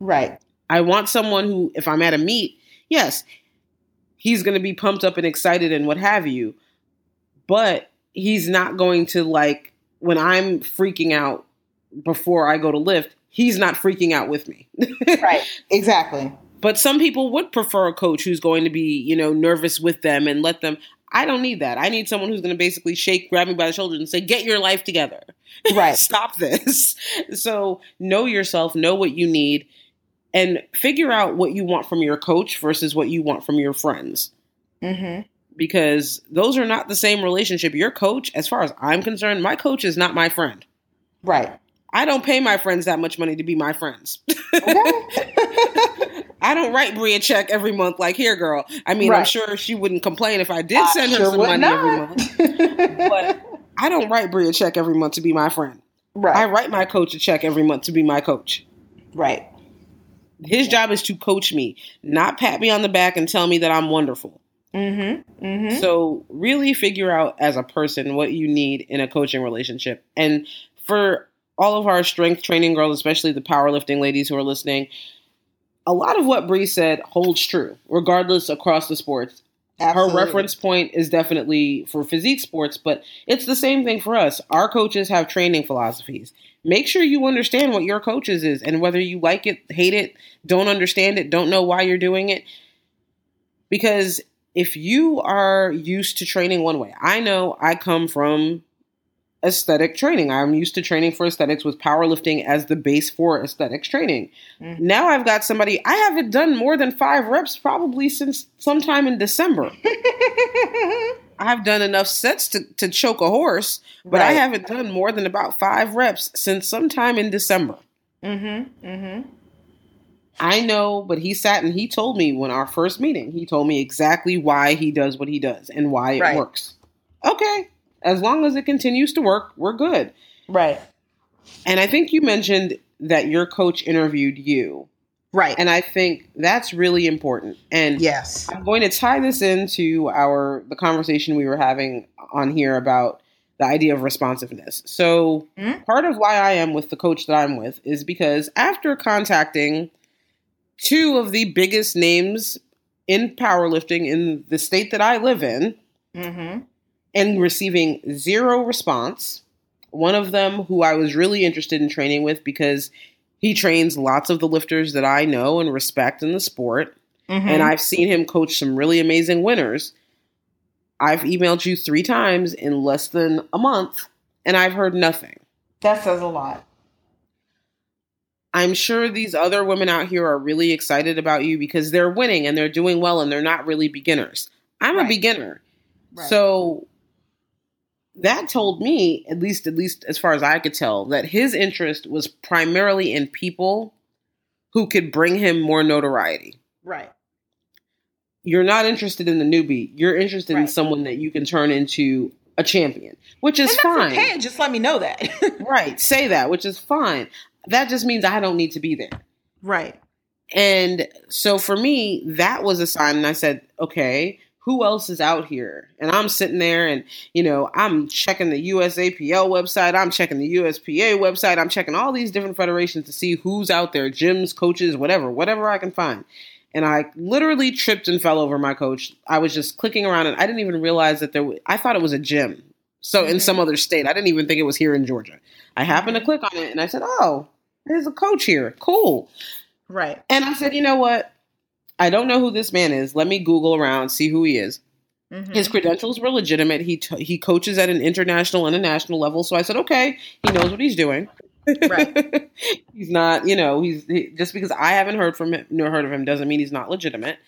Right. I want someone who, if I'm at a meet, yes, he's going to be pumped up and excited and what have you, but he's not going to like when I'm freaking out before I go to lift, he's not freaking out with me. right. Exactly. But some people would prefer a coach who's going to be, you know, nervous with them and let them. I don't need that. I need someone who's going to basically shake, grab me by the shoulders, and say, "Get your life together. Right. Stop this." So know yourself, know what you need, and figure out what you want from your coach versus what you want from your friends. Mm-hmm. Because those are not the same relationship. Your coach, as far as I'm concerned, my coach is not my friend. Right. I don't pay my friends that much money to be my friends. I don't write Bri a check every month like here, girl. I mean, right. I'm sure she wouldn't complain if I did send her sure some money not. every month. but I don't write Bri a check every month to be my friend. Right. I write my coach a check every month to be my coach. Right. His job is to coach me, not pat me on the back and tell me that I'm wonderful. Mm-hmm. Mm-hmm. So really figure out as a person what you need in a coaching relationship. And for all of our strength training girls, especially the powerlifting ladies who are listening, a lot of what Bri said holds true, regardless across the sports. Absolutely. Her reference point is definitely for physique sports, but it's the same thing for us. Our coaches have training philosophies. Make sure you understand what your coaches is and whether you like it, hate it, don't understand it, don't know why you're doing it. Because if you are used to training one way, I know I come from aesthetic training. I'm used to training for aesthetics with powerlifting as the base for aesthetics training. Mm. Now I've got somebody, I haven't done more than five reps probably since sometime in December. I've done enough sets to, to choke a horse, but right. I haven't done more than about five reps since sometime in December. Mm-hmm. Mm-hmm. I know, but he sat and he told me when our first meeting, he told me exactly why he does what he does and why it right. works. Okay. As long as it continues to work, we're good. Right. And I think you mentioned that your coach interviewed you. Right. And I think that's really important. And yes. I'm going to tie this into our the conversation we were having on here about the idea of responsiveness. So, mm-hmm. part of why I am with the coach that I'm with is because after contacting two of the biggest names in powerlifting in the state that I live in mm-hmm. and receiving zero response, one of them who I was really interested in training with because he trains lots of the lifters that I know and respect in the sport. Mm-hmm. And I've seen him coach some really amazing winners I've emailed you three times in less than a month and I've heard nothing. That says a lot. I'm sure these other women out here are really excited about you because they're winning and they're doing well and they're not really beginners. I'm right. a beginner. Right. So that told me, at least at least as far as I could tell, that his interest was primarily in people who could bring him more notoriety. Right you're not interested in the newbie. You're interested right. in someone that you can turn into a champion, which is fine. Okay, just let me know that. right, say that, which is fine. That just means I don't need to be there. Right. And so for me, that was a sign, and I said, okay, who else is out here? And I'm sitting there and, you know, I'm checking the USAPL website, I'm checking the USPA website, I'm checking all these different federations to see who's out there, gyms, coaches, whatever, whatever I can find and I literally tripped and fell over my coach. I was just clicking around and I didn't even realize that there w- I thought it was a gym. So mm-hmm. in some other state, I didn't even think it was here in Georgia. I happened to mm-hmm. click on it and I said, "Oh, there's a coach here. Cool." Right. And I said, "You know what? I don't know who this man is. Let me Google around, see who he is." Mm-hmm. His credentials were legitimate. He t- he coaches at an international and a national level. So I said, "Okay, he knows what he's doing." Right. he's not, you know, he's he, just because I haven't heard from him, nor heard of him, doesn't mean he's not legitimate.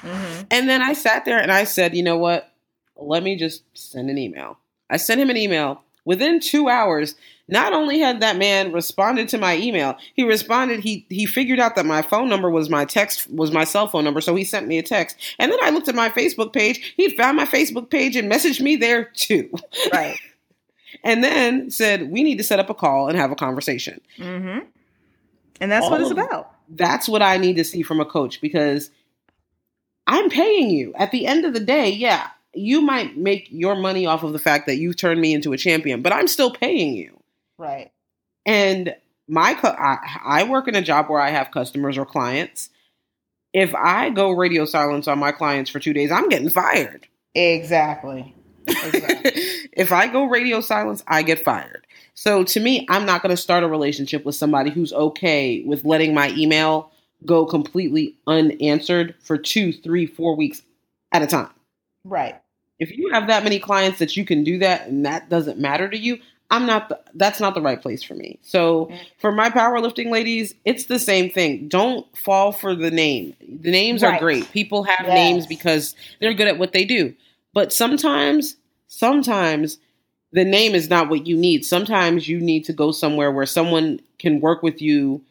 Mm-hmm. And then I sat there and I said, you know what? Let me just send an email. I sent him an email. Within two hours, not only had that man responded to my email, he responded. He he figured out that my phone number was my text was my cell phone number, so he sent me a text. And then I looked at my Facebook page. He found my Facebook page and messaged me there too. Right and then said, "We need to set up a call and have a conversation." Mm-hmm. And that's All what it's about. That's what I need to see from a coach because I'm paying you. At the end of the day, yeah, you might make your money off of the fact that you turned me into a champion, but I'm still paying you. Right. And my co- I, I work in a job where I have customers or clients. If I go radio silence on my clients for two days, I'm getting fired. Exactly. if I go radio silence, I get fired. So to me, I'm not going to start a relationship with somebody who's okay with letting my email go completely unanswered for two, three, four weeks at a time. Right. If you have that many clients that you can do that and that doesn't matter to you, I'm not the, that's not the right place for me. So for my powerlifting ladies, it's the same thing. Don't fall for the name. The names right. are great. People have yes. names because they're good at what they do. But sometimes, sometimes the name is not what you need. Sometimes you need to go somewhere where someone can work with you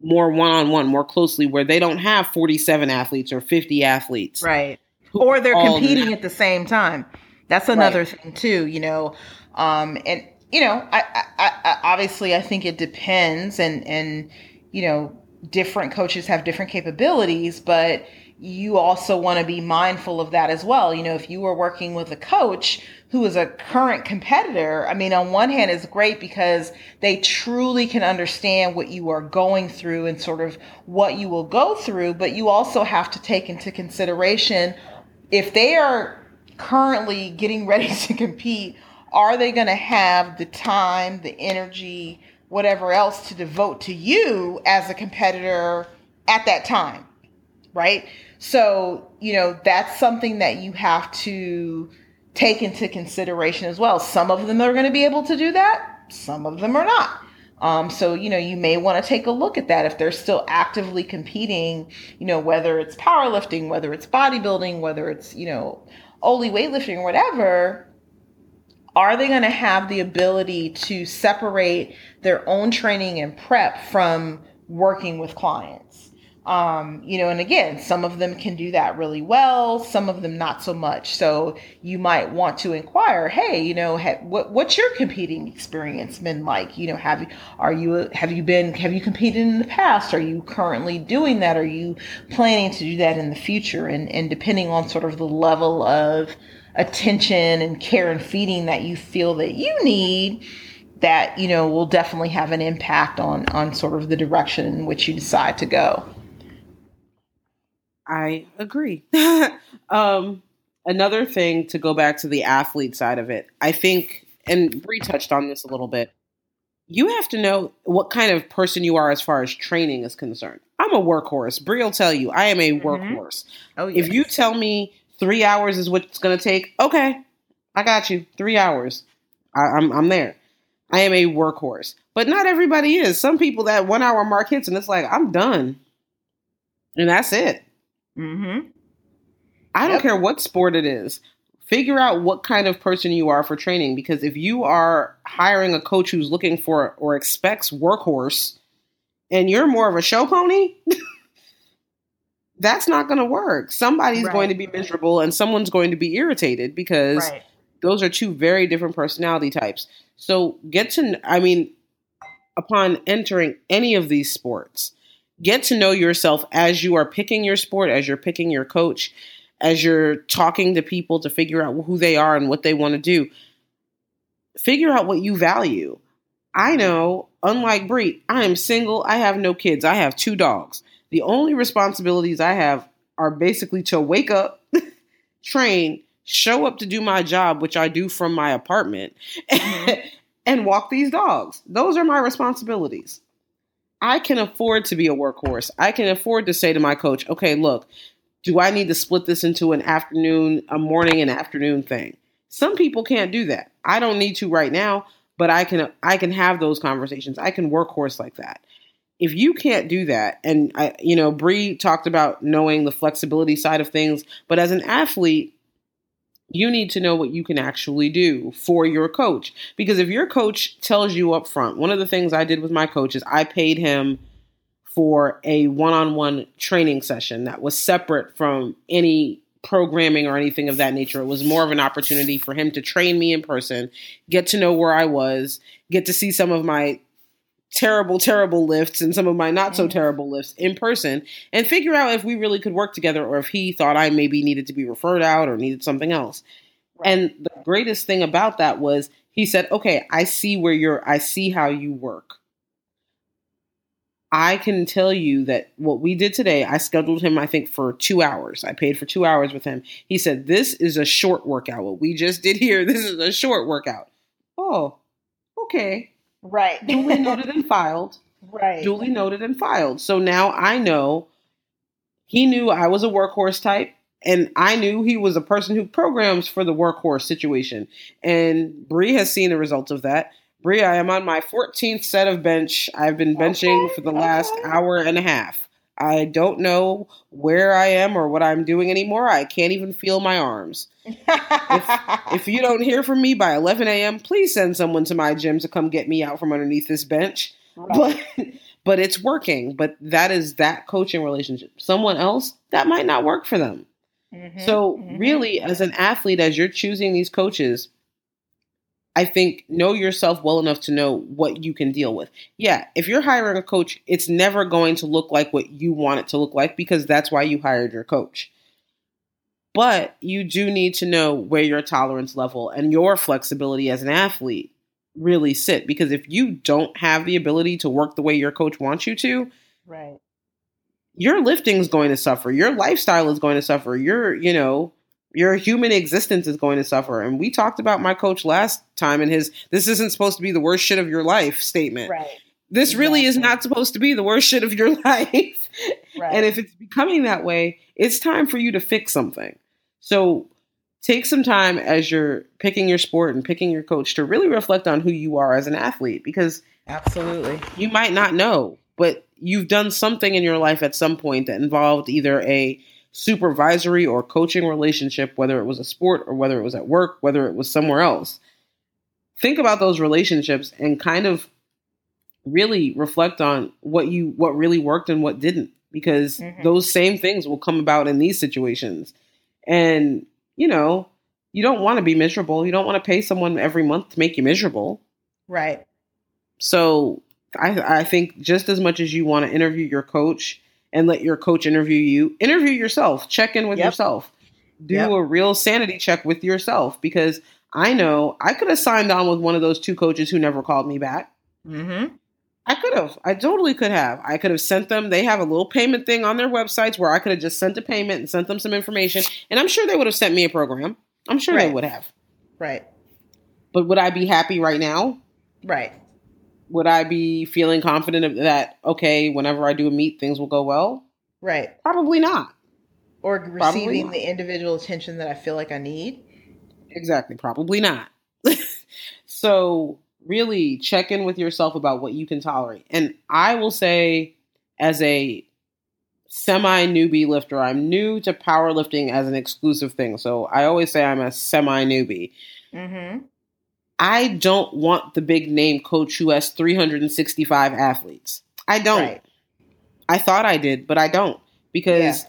more one on one, more closely, where they don't have 47 athletes or 50 athletes. Right. Or they're competing at the same time. That's another right. thing, too, you know. Um, and, you know, I, I, I, obviously, I think it depends, and, and, you know, different coaches have different capabilities, but you also want to be mindful of that as well. You know, if you were working with a coach who is a current competitor, I mean, on one hand, it's great because they truly can understand what you are going through and sort of what you will go through, but you also have to take into consideration if they are currently getting ready to compete, are they going to have the time, the energy, whatever else to devote to you as a competitor at that time? Right? So, you know, that's something that you have to take into consideration as well. Some of them are going to be able to do that, some of them are not. Um, so, you know, you may want to take a look at that if they're still actively competing, you know, whether it's powerlifting, whether it's bodybuilding, whether it's, you know, Oly weightlifting or whatever. Are they going to have the ability to separate their own training and prep from working with clients? Um, you know, and again, some of them can do that really well, some of them not so much. So you might want to inquire, hey, you know, ha- what what's your competing experience been like? You know, have you are you have you been have you competed in the past? Are you currently doing that? Are you planning to do that in the future? And and depending on sort of the level of attention and care and feeding that you feel that you need that you know will definitely have an impact on on sort of the direction in which you decide to go I agree. um, another thing to go back to the athlete side of it, I think, and Bri touched on this a little bit. You have to know what kind of person you are as far as training is concerned. I'm a workhorse. Bri will tell you I am a mm-hmm. workhorse. Oh, yes. If you tell me three hours is what it's going to take, okay, I got you. Three hours. I, I'm I'm there. I am a workhorse, but not everybody is. Some people that one hour mark hits and it's like I'm done, and that's it. Mm-hmm. I don't care what sport it is. Figure out what kind of person you are for training because if you are hiring a coach who's looking for or expects workhorse and you're more of a show pony, that's not going to work. Somebody's right. going to be miserable and someone's going to be irritated because right. those are two very different personality types. So get to, I mean, upon entering any of these sports, get to know yourself as you are picking your sport, as you're picking your coach, as you're talking to people to figure out who they are and what they want to do. Figure out what you value. I know, unlike Bri, I am single. I have no kids. I have two dogs. The only responsibilities I have are basically to wake up, train, show up to do my job, which I do from my apartment, mm-hmm. and walk these dogs. Those are my responsibilities. I can afford to be a workhorse. I can afford to say to my coach, okay, look, do I need to split this into an afternoon, a morning and afternoon thing? Some people can't do that. I don't need to right now, but I can I can have those conversations. I can workhorse like that. If you can't do that, and I, you know, Bri talked about knowing the flexibility side of things, but as an athlete, you need to know what you can actually do for your coach. Because if your coach tells you up front, one of the things I did with my coach is I paid him for a one on one training session that was separate from any programming or anything of that nature. It was more of an opportunity for him to train me in person, get to know where I was, get to see some of my terrible, terrible lifts and some of my not so mm-hmm. terrible lifts in person and figure out if we really could work together or if he thought I maybe needed to be referred out or needed something else. Right. And the greatest thing about that was he said, Okay, I see where you're, I see how you work. I can tell you that what we did today, I scheduled him, I think, for two hours. I paid for two hours with him. He said, This is a short workout. What we just did here, this is a short workout. Oh, okay. Right. Duly noted and filed. Right. Duly noted and filed. So now I know he knew I was a workhorse type and I knew he was a person who programs for the workhorse situation. And Bri has seen the results of that. Bri, I am on my 14th set of bench. I've been benching okay, for the last okay. hour and a half. I don't know where I am or what I'm doing anymore. I can't even feel my arms. if, if you don't hear from me by 11 a.m., please send someone to my gym to come get me out from underneath this bench. Right. But but it's working. But that is that coaching relationship. Someone else that might not work for them. Mm-hmm, so mm-hmm. really, as an athlete, as you're choosing these coaches, I think know yourself well enough to know what you can deal with. Yeah, if you're hiring a coach, it's never going to look like what you want it to look like because that's why you hired your coach. But you do need to know where your tolerance level and your flexibility as an athlete really sit because if you don't have the ability to work the way your coach wants you to, right. Your lifting is going to suffer. Your lifestyle is going to suffer. Your, you know, your human existence is going to suffer. And we talked about my coach last time and his this isn't supposed to be the worst shit of your life statement. Right. This exactly. really is not supposed to be the worst shit of your life. Right. And if it's becoming that way, it's time for you to fix something. So take some time as you're picking your sport and picking your coach to really reflect on who you are as an athlete because absolutely you might not know, but you've done something in your life at some point that involved either a supervisory or coaching relationship, whether it was a sport or whether it was at work, whether it was somewhere else. Think about those relationships and kind of really reflect on what you what really worked and what didn't because mm-hmm. those same things will come about in these situations. And, you know, you don't want to be miserable. You don't want to pay someone every month to make you miserable. Right. So I, I think just as much as you want to interview your coach and let your coach interview you, interview yourself, check in with yep. yourself, do yep. a real sanity check with yourself because I know I could have signed on with one of those two coaches who never called me back. Mm-hmm. I could have. I totally could have. I could have sent them. They have a little payment thing on their websites where I could have just sent a payment and sent them some information, and I'm sure they would have sent me a program. I'm sure right. they would have. Right. But would I be happy right now? Right. Would I be feeling confident that okay, whenever I do a meet, things will go well? Right. Probably not. Or receiving not. the individual attention that I feel like I need. Exactly. Probably not. so really check in with yourself about what you can tolerate. And I will say, as a semi newbie lifter, I'm new to powerlifting as an exclusive thing. So I always say I'm a semi newbie. Mm-hmm. I don't want the big name coach who has 365 athletes. I don't. Right. I thought I did, but I don't because yeah.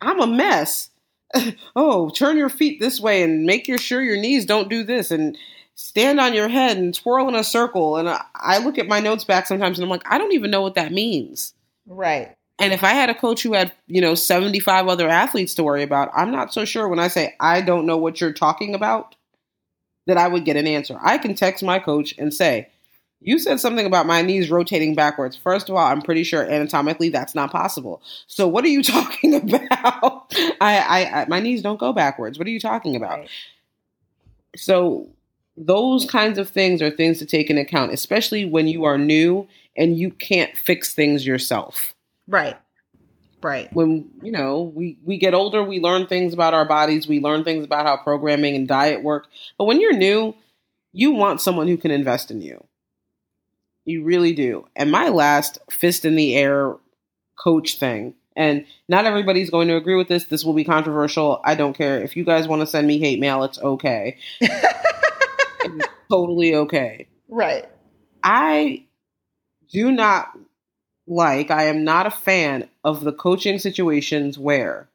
I'm a mess. oh, turn your feet this way and make your sure your knees don't do this and stand on your head and twirl in a circle. And I, I look at my notes back sometimes and I'm like, I don't even know what that means. Right. And if I had a coach who had, you know, 75 other athletes to worry about, I'm not so sure when I say, I don't know what you're talking about, that I would get an answer. I can text my coach and say, you said something about my knees rotating backwards. First of all, I'm pretty sure anatomically that's not possible. So what are you talking about? I, I, I my knees don't go backwards. What are you talking about? So those kinds of things are things to take into account, especially when you are new and you can't fix things yourself. Right. Right. When, you know, we, we get older, we learn things about our bodies, we learn things about how programming and diet work. But when you're new, you want someone who can invest in you. You really do. And my last fist in the air coach thing, and not everybody's going to agree with this. This will be controversial. I don't care. If you guys want to send me hate mail, it's okay. totally okay. Right. I do not like, I am not a fan of the coaching situations where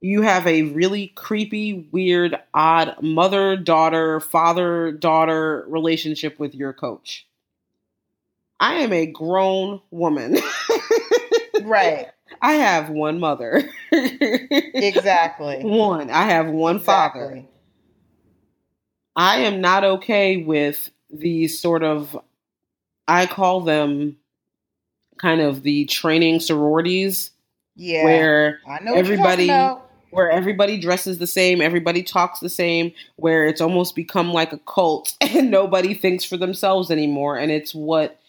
you have a really creepy, weird, odd mother daughter, father daughter relationship with your coach. I am a grown woman. right. I have one mother. exactly. One. I have one exactly. father. I am not okay with these sort of, I call them kind of the training sororities. Yeah. Where everybody where everybody dresses the same, everybody talks the same, where it's almost become like a cult and nobody thinks for themselves anymore. And it's what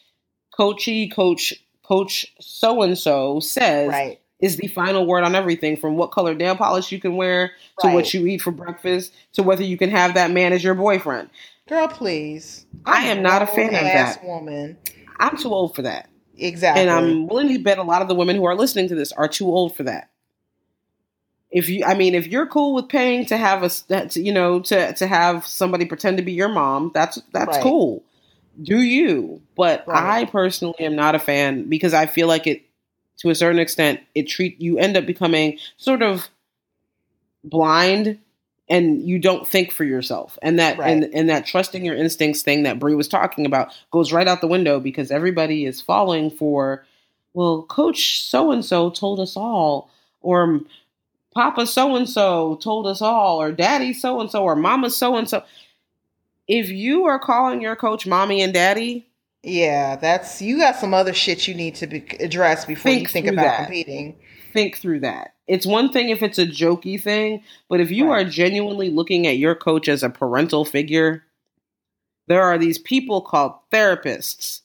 coachy coach coach so and so says right is the final word on everything from what color nail polish you can wear to what you eat for breakfast to whether you can have that man as your boyfriend. Girl, please. I'm I am not a fan of that. Woman. I'm too old for that. Exactly. And I'm willing to bet a lot of the women who are listening to this are too old for that. If you, I mean, if you're cool with paying to have a, to, you know, to to have somebody pretend to be your mom, that's that's right. cool. Do you? But right. I personally am not a fan because I feel like it to a certain extent, it treat you end up becoming sort of blind and you don't think for yourself. And that right. and, and that trusting your instincts thing that Bri was talking about goes right out the window because everybody is falling for, well, coach so and so told us all, or Papa so and so told us all, or Daddy so and so, or Mama so and so. If you are calling your coach mommy and daddy, yeah, that's you got some other shit you need to be addressed before think you think about that. competing. Think through that. It's one thing if it's a jokey thing, but if you right. are genuinely looking at your coach as a parental figure, there are these people called therapists.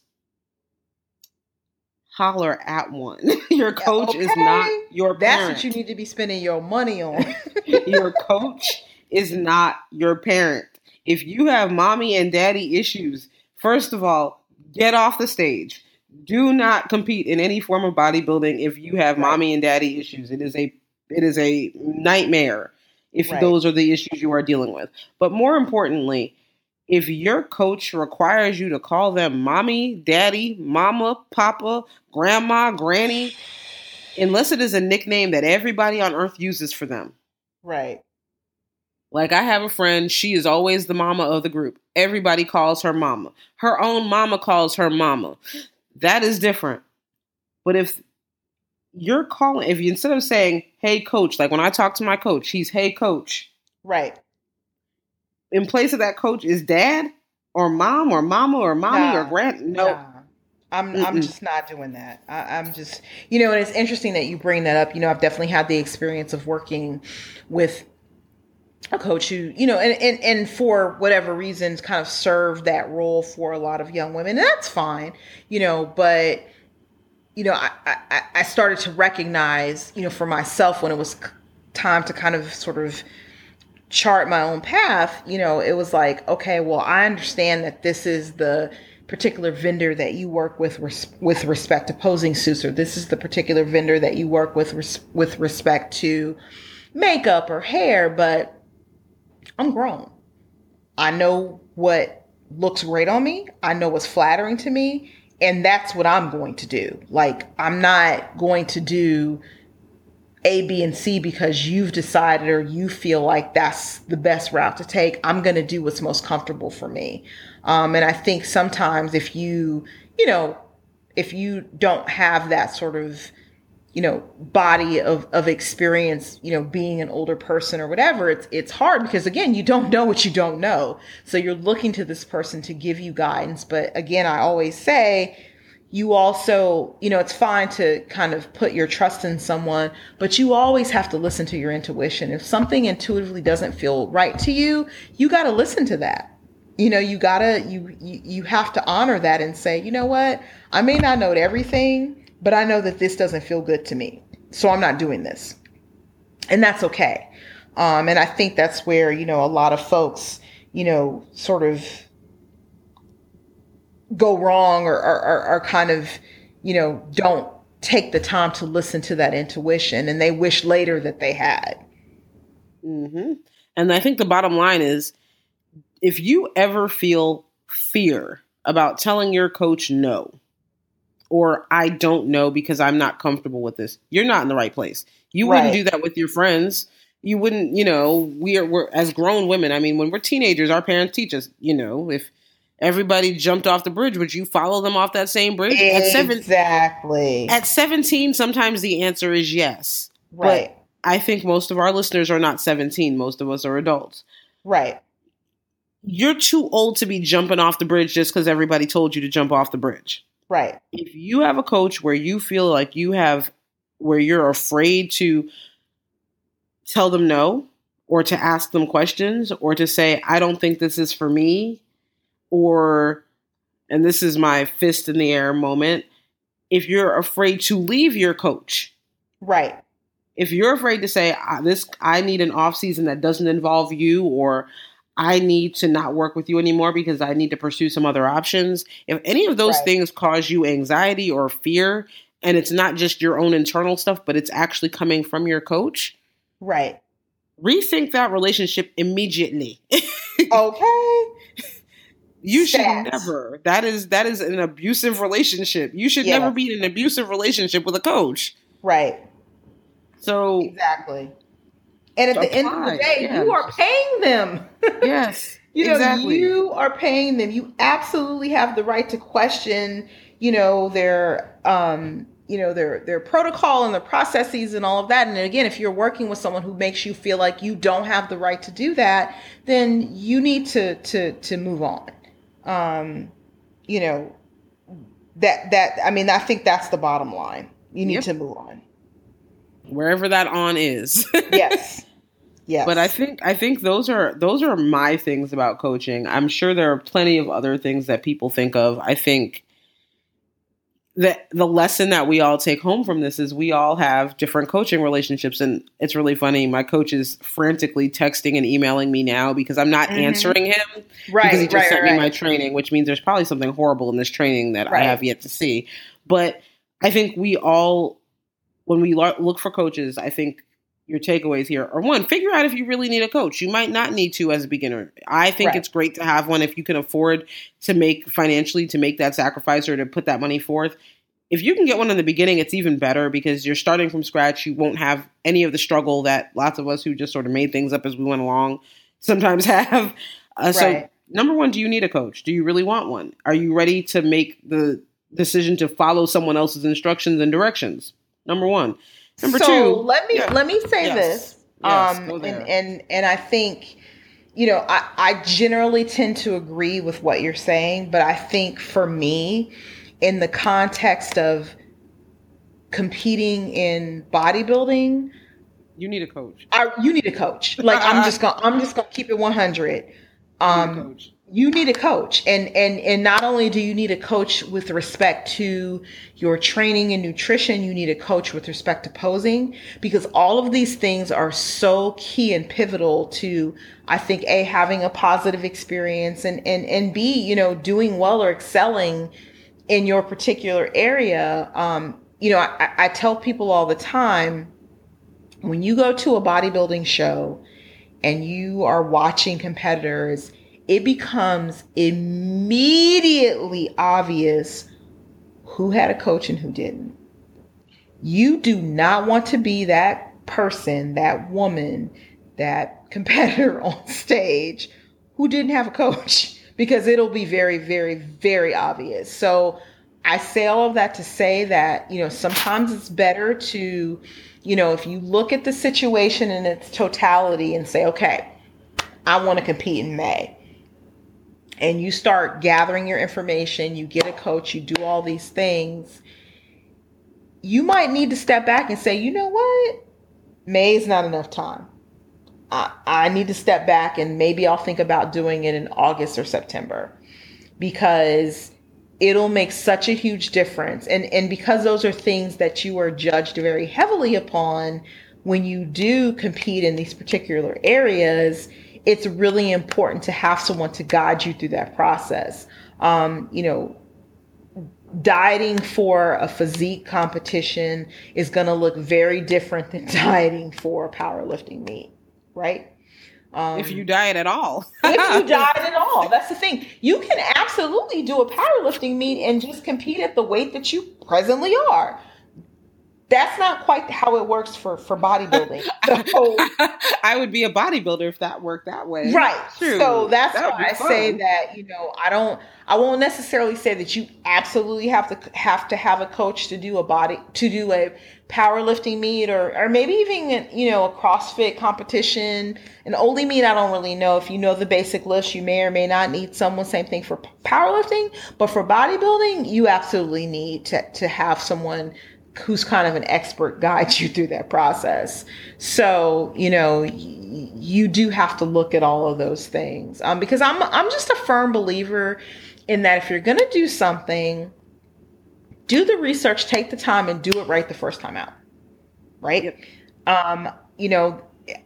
Holler at one. your coach okay. is not your parent. That's what you need to be spending your money on. your coach is not your parent. If you have mommy and daddy issues, first of all, get off the stage. Do not compete in any form of bodybuilding if you have right. mommy and daddy issues. It is a it is a nightmare if right. those are the issues you are dealing with. But more importantly, if your coach requires you to call them mommy, daddy, mama, papa, grandma, granny, unless it is a nickname that everybody on earth uses for them. Right. Like I have a friend, she is always the mama of the group. Everybody calls her mama. Her own mama calls her mama. That is different. But if you're calling if you instead of saying, "Hey coach," like when I talk to my coach, he's, "Hey coach." Right. In place of that coach is dad or mom or mama or mommy nah, or grand no. Nah. I'm Mm-mm. I'm just not doing that. I, I'm just you know, and it's interesting that you bring that up. You know, I've definitely had the experience of working with a coach who, you know, and, and, and for whatever reasons kind of served that role for a lot of young women. And that's fine, you know, but, you know, I, I, I started to recognize, you know, for myself when it was time to kind of sort of chart my own path, you know, it was like, okay, well, I understand that this is the particular vendor that you work with res- with respect to posing suits, or this is the particular vendor that you work with res- with respect to makeup or hair, but I'm grown. I know what looks great on me. I know what's flattering to me. And that's what I'm going to do. Like, I'm not going to do A, B, and C because you've decided or you feel like that's the best route to take. I'm going to do what's most comfortable for me. Um, and I think sometimes if you, you know, if you don't have that sort of you know body of, of experience you know being an older person or whatever it's it's hard because again you don't know what you don't know. So you're looking to this person to give you guidance. But again i always say you also you know it's fine to kind of put your trust in someone but you always have to listen to your intuition. If something intuitively doesn't feel right to you you got to listen to that. You know you gotta you, you you have to honor that and say you know what? I may not know everything but I know that this doesn't feel good to me. So I'm not doing this. And that's okay. Um, and I think that's where, you know, a lot of folks, you know, sort of go wrong or are kind of, you know, don't take the time to listen to that intuition and they wish later that they had. Mm-hmm. And I think the bottom line is if you ever feel fear about telling your coach no, or I don't know because I'm not comfortable with this, you're not in the right place. You right. wouldn't do that with your friends. You wouldn't, you know, we are we're as grown women. I mean, when we're teenagers, our parents teach us, you know, if everybody jumped off the bridge, would you follow them off that same bridge? Exactly. At, 17, sometimes the answer is yes. Right. But I think most of our listeners are not 17. Most of us are adults. Right. You're too old to be jumping off the bridge just because everybody told you to jump off the bridge. Right. If you have a coach where you feel like you have, where you're afraid to tell them no, or to ask them questions, or to say, I don't think this is for me, or, and this is my fist in the air moment, if you're afraid to leave your coach. Right. If you're afraid to say, this, I need an off season that doesn't involve you, or I need to not work with you anymore because I need to pursue some other options. If any of those right. things cause you anxiety or fear, and it's not just your own internal stuff, but it's actually coming from your coach, right? Rethink that relationship immediately. okay. You should never. That is that is an abusive relationship. You should yeah. never be in an abusive relationship with a coach. Right. So exactly. And at the end of the day, you are paying them. yes. you know, exactly. you are paying them. You absolutely have the right to question, you know, their um, you know, their their protocol and their processes and all of that. And again, if you're working with someone who makes you feel like you don't have the right to do that, then you need to to to move on. Um, you know, that that I mean, I think that's the bottom line. You need yep. to move on. Wherever that on is. yes. Yeah. But I think I think those are those are my things about coaching. I'm sure there are plenty of other things that people think of. I think that the lesson that we all take home from this is we all have different coaching relationships and it's really funny my coach is frantically texting and emailing me now because i'm not mm-hmm. answering him right because he just right, sent right. me my training which means there's probably something horrible in this training that right. i have yet to see but i think we all when we look for coaches i think your takeaways here are one, figure out if you really need a coach. You might not need to as a beginner. I think right. it's great to have one if you can afford to make financially to make that sacrifice or to put that money forth. if you can get one in the beginning, it's even better because you're starting from scratch. You won't have any of the struggle that lots of us who just sort of made things up as we went along sometimes have. Uh, right. So, number one, do you need a coach? Do you really want one? Are you ready to make the decision to follow someone else's instructions and directions? Number one. Number so two. Let me yeah. let me say yes. this. Yes, um, and, and and I think you know I, I generally tend to agree with what you're saying, but I think for me, in the context of competing in bodybuilding, you need a coach. I, you need a coach. Like I'm just gonna I'm just gonna keep it 100. Um, you need a coach. And and and not only do you need a coach with respect to your training and nutrition you need a coach with respect to posing because all of these things are so key and pivotal to i think a having a positive experience and and and b you know doing well or excelling in your particular area. Um you know i, I tell people all the time when you go to a bodybuilding show and you are watching competitors it becomes immediately obvious who had a coach and who didn't. You do not want to be that person, that woman, that competitor on stage who didn't have a coach because it'll be very, very, very obvious. So I say all of that to say that, you know, sometimes it's better to, you know, if you look at the situation in its totality and say, okay, I want to compete in May and you start gathering your information, you get a coach, you do all these things, you might need to step back and say, you know what? May is not enough time. I, I need to step back and maybe I'll think about doing it in August or September because it'll make such a huge difference. And, and because those are things that you are judged very heavily upon when you do compete in these particular areas, it's really important to have someone to guide you through that process. Um, you know, dieting for a physique competition is going to look very different than dieting for a powerlifting meet, right? Um, if you diet at all. if you diet at all. That's the thing. You can absolutely do a powerlifting meet and just compete at the weight that you presently are that's not quite how it works for for bodybuilding. So, I would be a bodybuilder if that worked that way. Right. True. So that's that why I fun. say that, you know, I don't I won't necessarily say that you absolutely have to have to have a coach to do a body to do a powerlifting meet or or maybe even you know a CrossFit competition. An Oly meet I don't really know. If you know the basic lifts, you may or may not need someone. Same thing for powerlifting, but for bodybuilding, you absolutely need to to have someone who's kind of an expert guides you through that process. So, you know, y- you do have to look at all of those things. Um, because I'm I'm just a firm believer in that if you're going to do something, do the research, take the time and do it right the first time out. Right? Yep. Um, you know,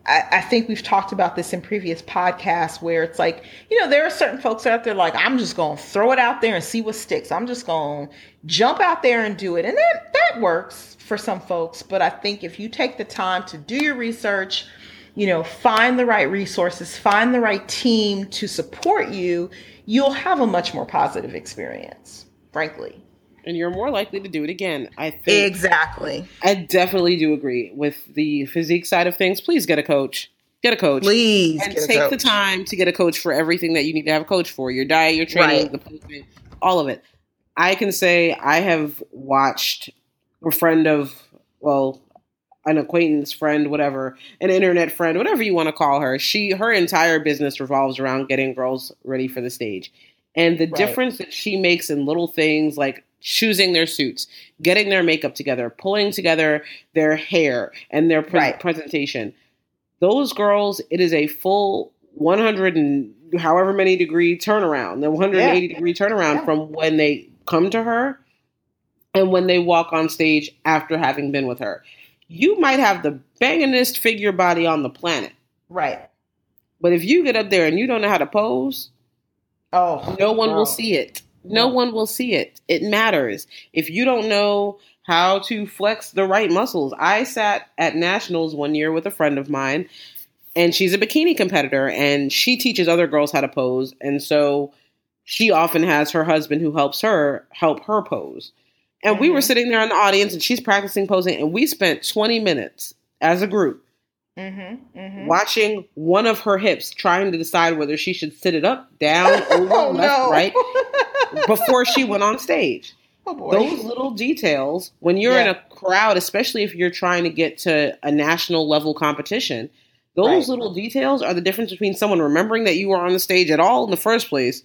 I, I, think we've talked about this in previous podcasts where it's like, you know, there are certain folks out there like, I'm just going to throw it out there and see what sticks. I'm just going to jump out there and do it. And that, that works for some folks. But I think if you take the time to do your research, you know, find the right resources, find the right team to support you, you'll have a much more positive experience, frankly and you're more likely to do it again. I think exactly. I definitely do agree with the physique side of things. Please get a coach. Get a coach. Please and take the time to get a coach for everything that you need to have a coach for your diet, your training, right. the placement, all of it. I can say I have watched a friend of well, an acquaintance friend, whatever, an internet friend, whatever you want to call her. She her entire business revolves around getting girls ready for the stage. And the right. difference that she makes in little things like choosing their suits, getting their makeup together, pulling together their hair and their pre- right. presentation. Those girls, it is a full 100 and however many degree turnaround, the 180 yeah. degree turnaround yeah. from when they come to her and when they walk on stage after having been with her. You might have the bangingest figure body on the planet. Right. But if you get up there and you don't know how to pose, oh, no one will see it. No one will see it. It matters. If you don't know how to flex the right muscles, I sat at nationals one year with a friend of mine, and she's a bikini competitor, and she teaches other girls how to pose. And so she often has her husband who helps her help her pose. And mm-hmm. we were mm-hmm. sitting there in the audience and she's practicing posing and we spent 20 minutes as a group mm-hmm, mm-hmm. watching one of her hips trying to decide whether she should sit it up, down, over, oh, left, no. right before she went on stage. Oh Those little details, when you're yeah. in a crowd, especially if you're trying to get to a national level competition, those right. little details are the difference between someone remembering that you were on the stage at all in the first place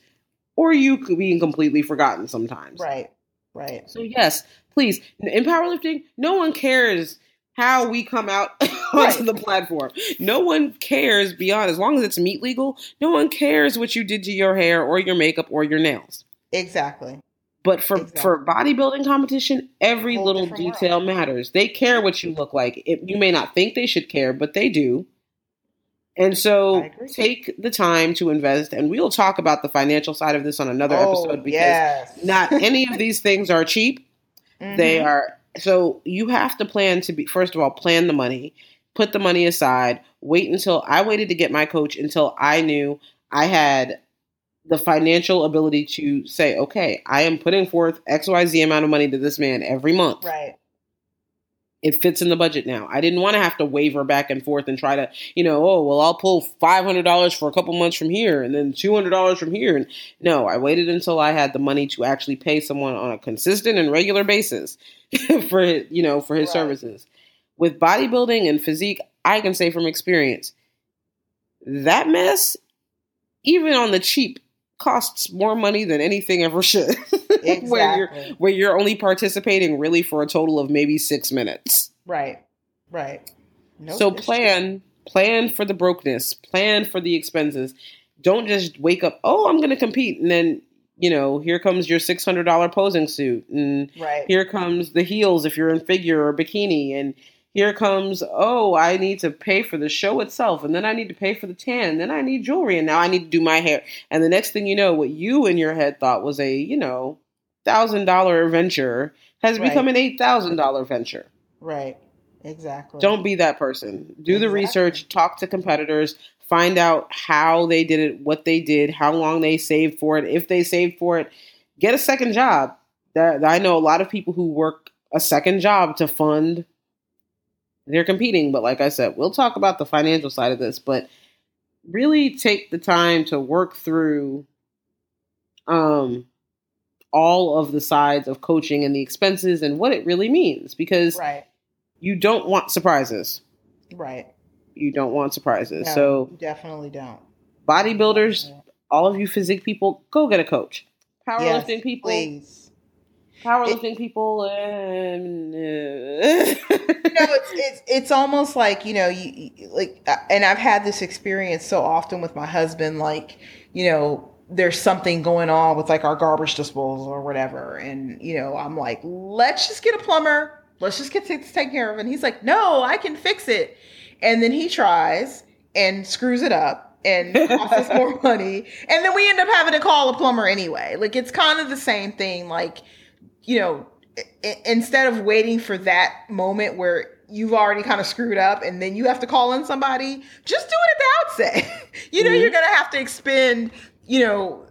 or you being completely forgotten sometimes. Right. Right. So yes, please. In powerlifting, no one cares how we come out onto the platform. No one cares beyond as long as it's meet legal, no one cares what you did to your hair or your makeup or your nails. Exactly. But for exactly. for bodybuilding competition, every little detail world. matters. They care what you look like. It, you may not think they should care, but they do. And so take the time to invest, and we'll talk about the financial side of this on another oh, episode because yes. not any of these things are cheap. Mm-hmm. They are so you have to plan to be first of all plan the money, put the money aside, wait until I waited to get my coach until I knew I had the financial ability to say, okay, I am putting forth XYZ amount of money to this man every month. Right it fits in the budget now. I didn't want to have to waver back and forth and try to, you know, oh, well, I'll pull $500 for a couple months from here and then $200 from here. And no, I waited until I had the money to actually pay someone on a consistent and regular basis for, you know, for his right. services. With bodybuilding and physique, I can say from experience, that mess, even on the cheap, costs more money than anything ever should. Exactly. where you're where you're only participating really for a total of maybe six minutes. Right. Right. Nope, so plan plan for the brokenness, plan for the expenses. Don't just wake up, oh, I'm gonna compete and then you know, here comes your six hundred dollar posing suit, and right. here comes the heels if you're in figure or bikini, and here comes, oh, I need to pay for the show itself, and then I need to pay for the tan, then I need jewelry, and now I need to do my hair. And the next thing you know, what you in your head thought was a, you know, thousand dollar venture has right. become an eight thousand dollar venture. Right. Exactly. Don't be that person. Do exactly. the research, talk to competitors, find out how they did it, what they did, how long they saved for it, if they saved for it. Get a second job. That I know a lot of people who work a second job to fund their competing. But like I said, we'll talk about the financial side of this, but really take the time to work through um all of the sides of coaching and the expenses and what it really means because right. you don't want surprises. Right. You don't want surprises. No, so definitely don't. Bodybuilders, all of you physique people, go get a coach. Powerlifting yes, people, please. Powerlifting it, people and uh, you know it's, it's it's almost like you know you, like uh, and I've had this experience so often with my husband like you know there's something going on with like our garbage disposal or whatever. And you know I'm like let's just get a plumber. Let's just get this taken care of and he's like no I can fix it and then he tries and screws it up and costs us more money and then we end up having to call a plumber anyway like it's kind of the same thing like you know, I- instead of waiting for that moment where you've already kind of screwed up and then you have to call in somebody, just do it at the outset. you know, mm-hmm. you're going to have to expend, you know,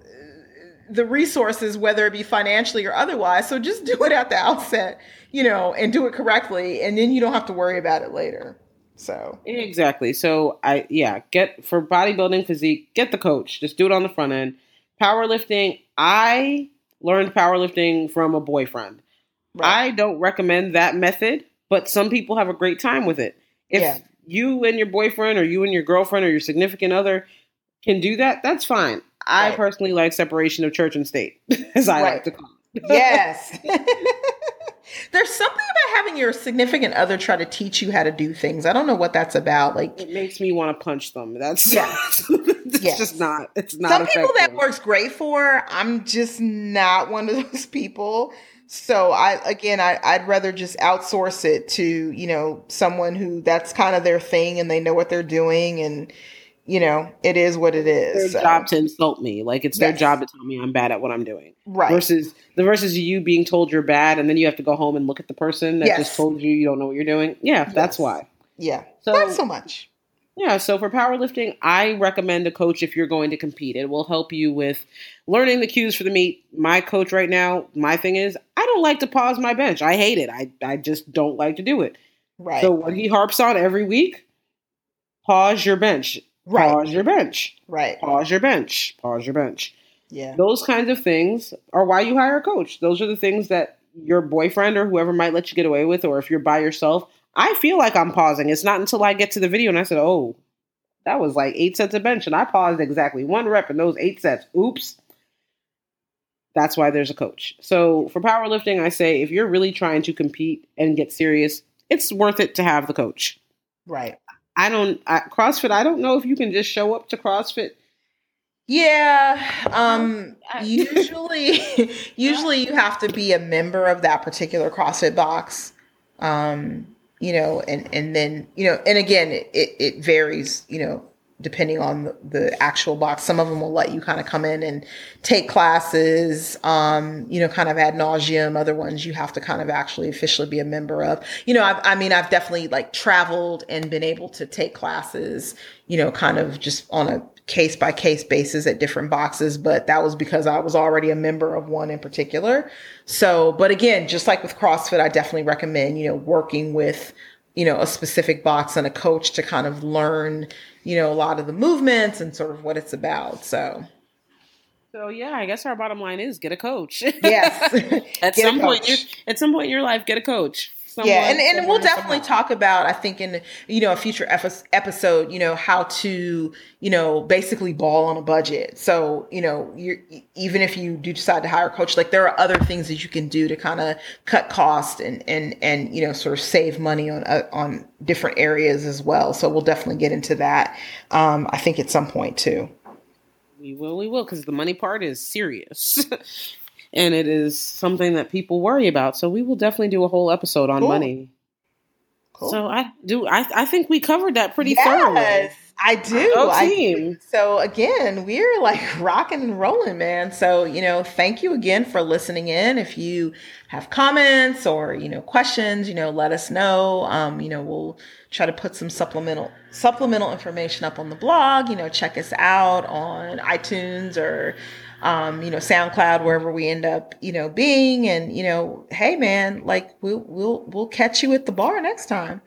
the resources, whether it be financially or otherwise. So just do it at the outset, you know, and do it correctly. And then you don't have to worry about it later. So exactly. So I, yeah, get for bodybuilding physique, get the coach, just do it on the front end. Powerlifting, I learned powerlifting from a boyfriend. Right. I don't recommend that method, but some people have a great time with it. If yeah. you and your boyfriend or you and your girlfriend or your significant other can do that, that's fine. Right. I personally like separation of church and state, as I right. like to call it. yes. There's something about having your significant other try to teach you how to do things. I don't know what that's about. Like it makes me want to punch them. That's yeah. it's yes. just not. It's not. Some effective. people that works great for. I'm just not one of those people. So I again, I, I'd rather just outsource it to you know someone who that's kind of their thing and they know what they're doing and you know, it is what it is. Their so. job to insult me. Like it's yes. their job to tell me I'm bad at what I'm doing. Right. Versus the versus you being told you're bad and then you have to go home and look at the person that yes. just told you you don't know what you're doing. Yeah, yes. that's why. Yeah. So not so much. Yeah, so for powerlifting, I recommend a coach if you're going to compete. It will help you with learning the cues for the meet. My coach right now, my thing is, I don't like to pause my bench. I hate it. I, I just don't like to do it. Right. So what he harps on every week, pause your bench. Right. Pause your bench. Right. Pause your bench. Pause your bench. Yeah. Those kinds of things are why you hire a coach. Those are the things that your boyfriend or whoever might let you get away with, or if you're by yourself. I feel like I'm pausing. It's not until I get to the video and I said, oh, that was like eight sets of bench. And I paused exactly one rep in those eight sets. Oops. That's why there's a coach. So for powerlifting, I say if you're really trying to compete and get serious, it's worth it to have the coach. Right. I don't, I, CrossFit, I don't know if you can just show up to CrossFit yeah. Um usually usually you have to be a member of that particular CrossFit box. Um, you know, and and then, you know, and again, it it varies, you know, depending on the, actual box. Some of them will let you kind of come in and take classes, um, you know, kind of ad nauseum. Other ones you have to kind of actually officially be a member of. You know, I've, I mean, I've definitely like traveled and been able to take classes, you know, kind of just on a case by case basis at different boxes, but that was because I was already a member of one in particular. So, but again, just like with CrossFit, I definitely recommend, you know, working with, you know, a specific box and a coach to kind of learn, you know, a lot of the movements and sort of what it's about. So, so yeah, I guess our bottom line is get a coach. Yes. at Get some point, at some point in your life, get a coach. Yeah, and, and we'll definitely talk about, I think, in you know a future episode, you know how to you know basically ball on a budget. So you know, you're even if you do decide to hire a coach, like there are other things that you can do to kind of cut cost and and and you know sort of save money on uh, on different areas as well. So we'll definitely get into that. Um, I think at some point too. We will, we will, because the money part is serious. and it is something that people worry about. So we will definitely do a whole episode on Cool. money. Cool. So I do I I think we covered that pretty thoroughly. Yes, I do. Go team. do. So again, we're like rocking and rolling, man. So, you know, thank you again for listening in. If you have comments or, you know, questions, you know, let us know. Um, you know, we'll try to put some supplemental supplemental information up on the blog. You know, check us out on iTunes or um, you know, SoundCloud, wherever we end up, you know, being. And, you know, hey man, like we'll we'll we'll catch you at the bar next time.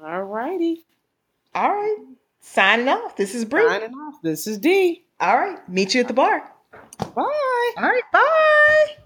All righty. All right. Signing off. This is Bri. Signing off. This is Di. All right. Meet you at the bar. Bye. All right.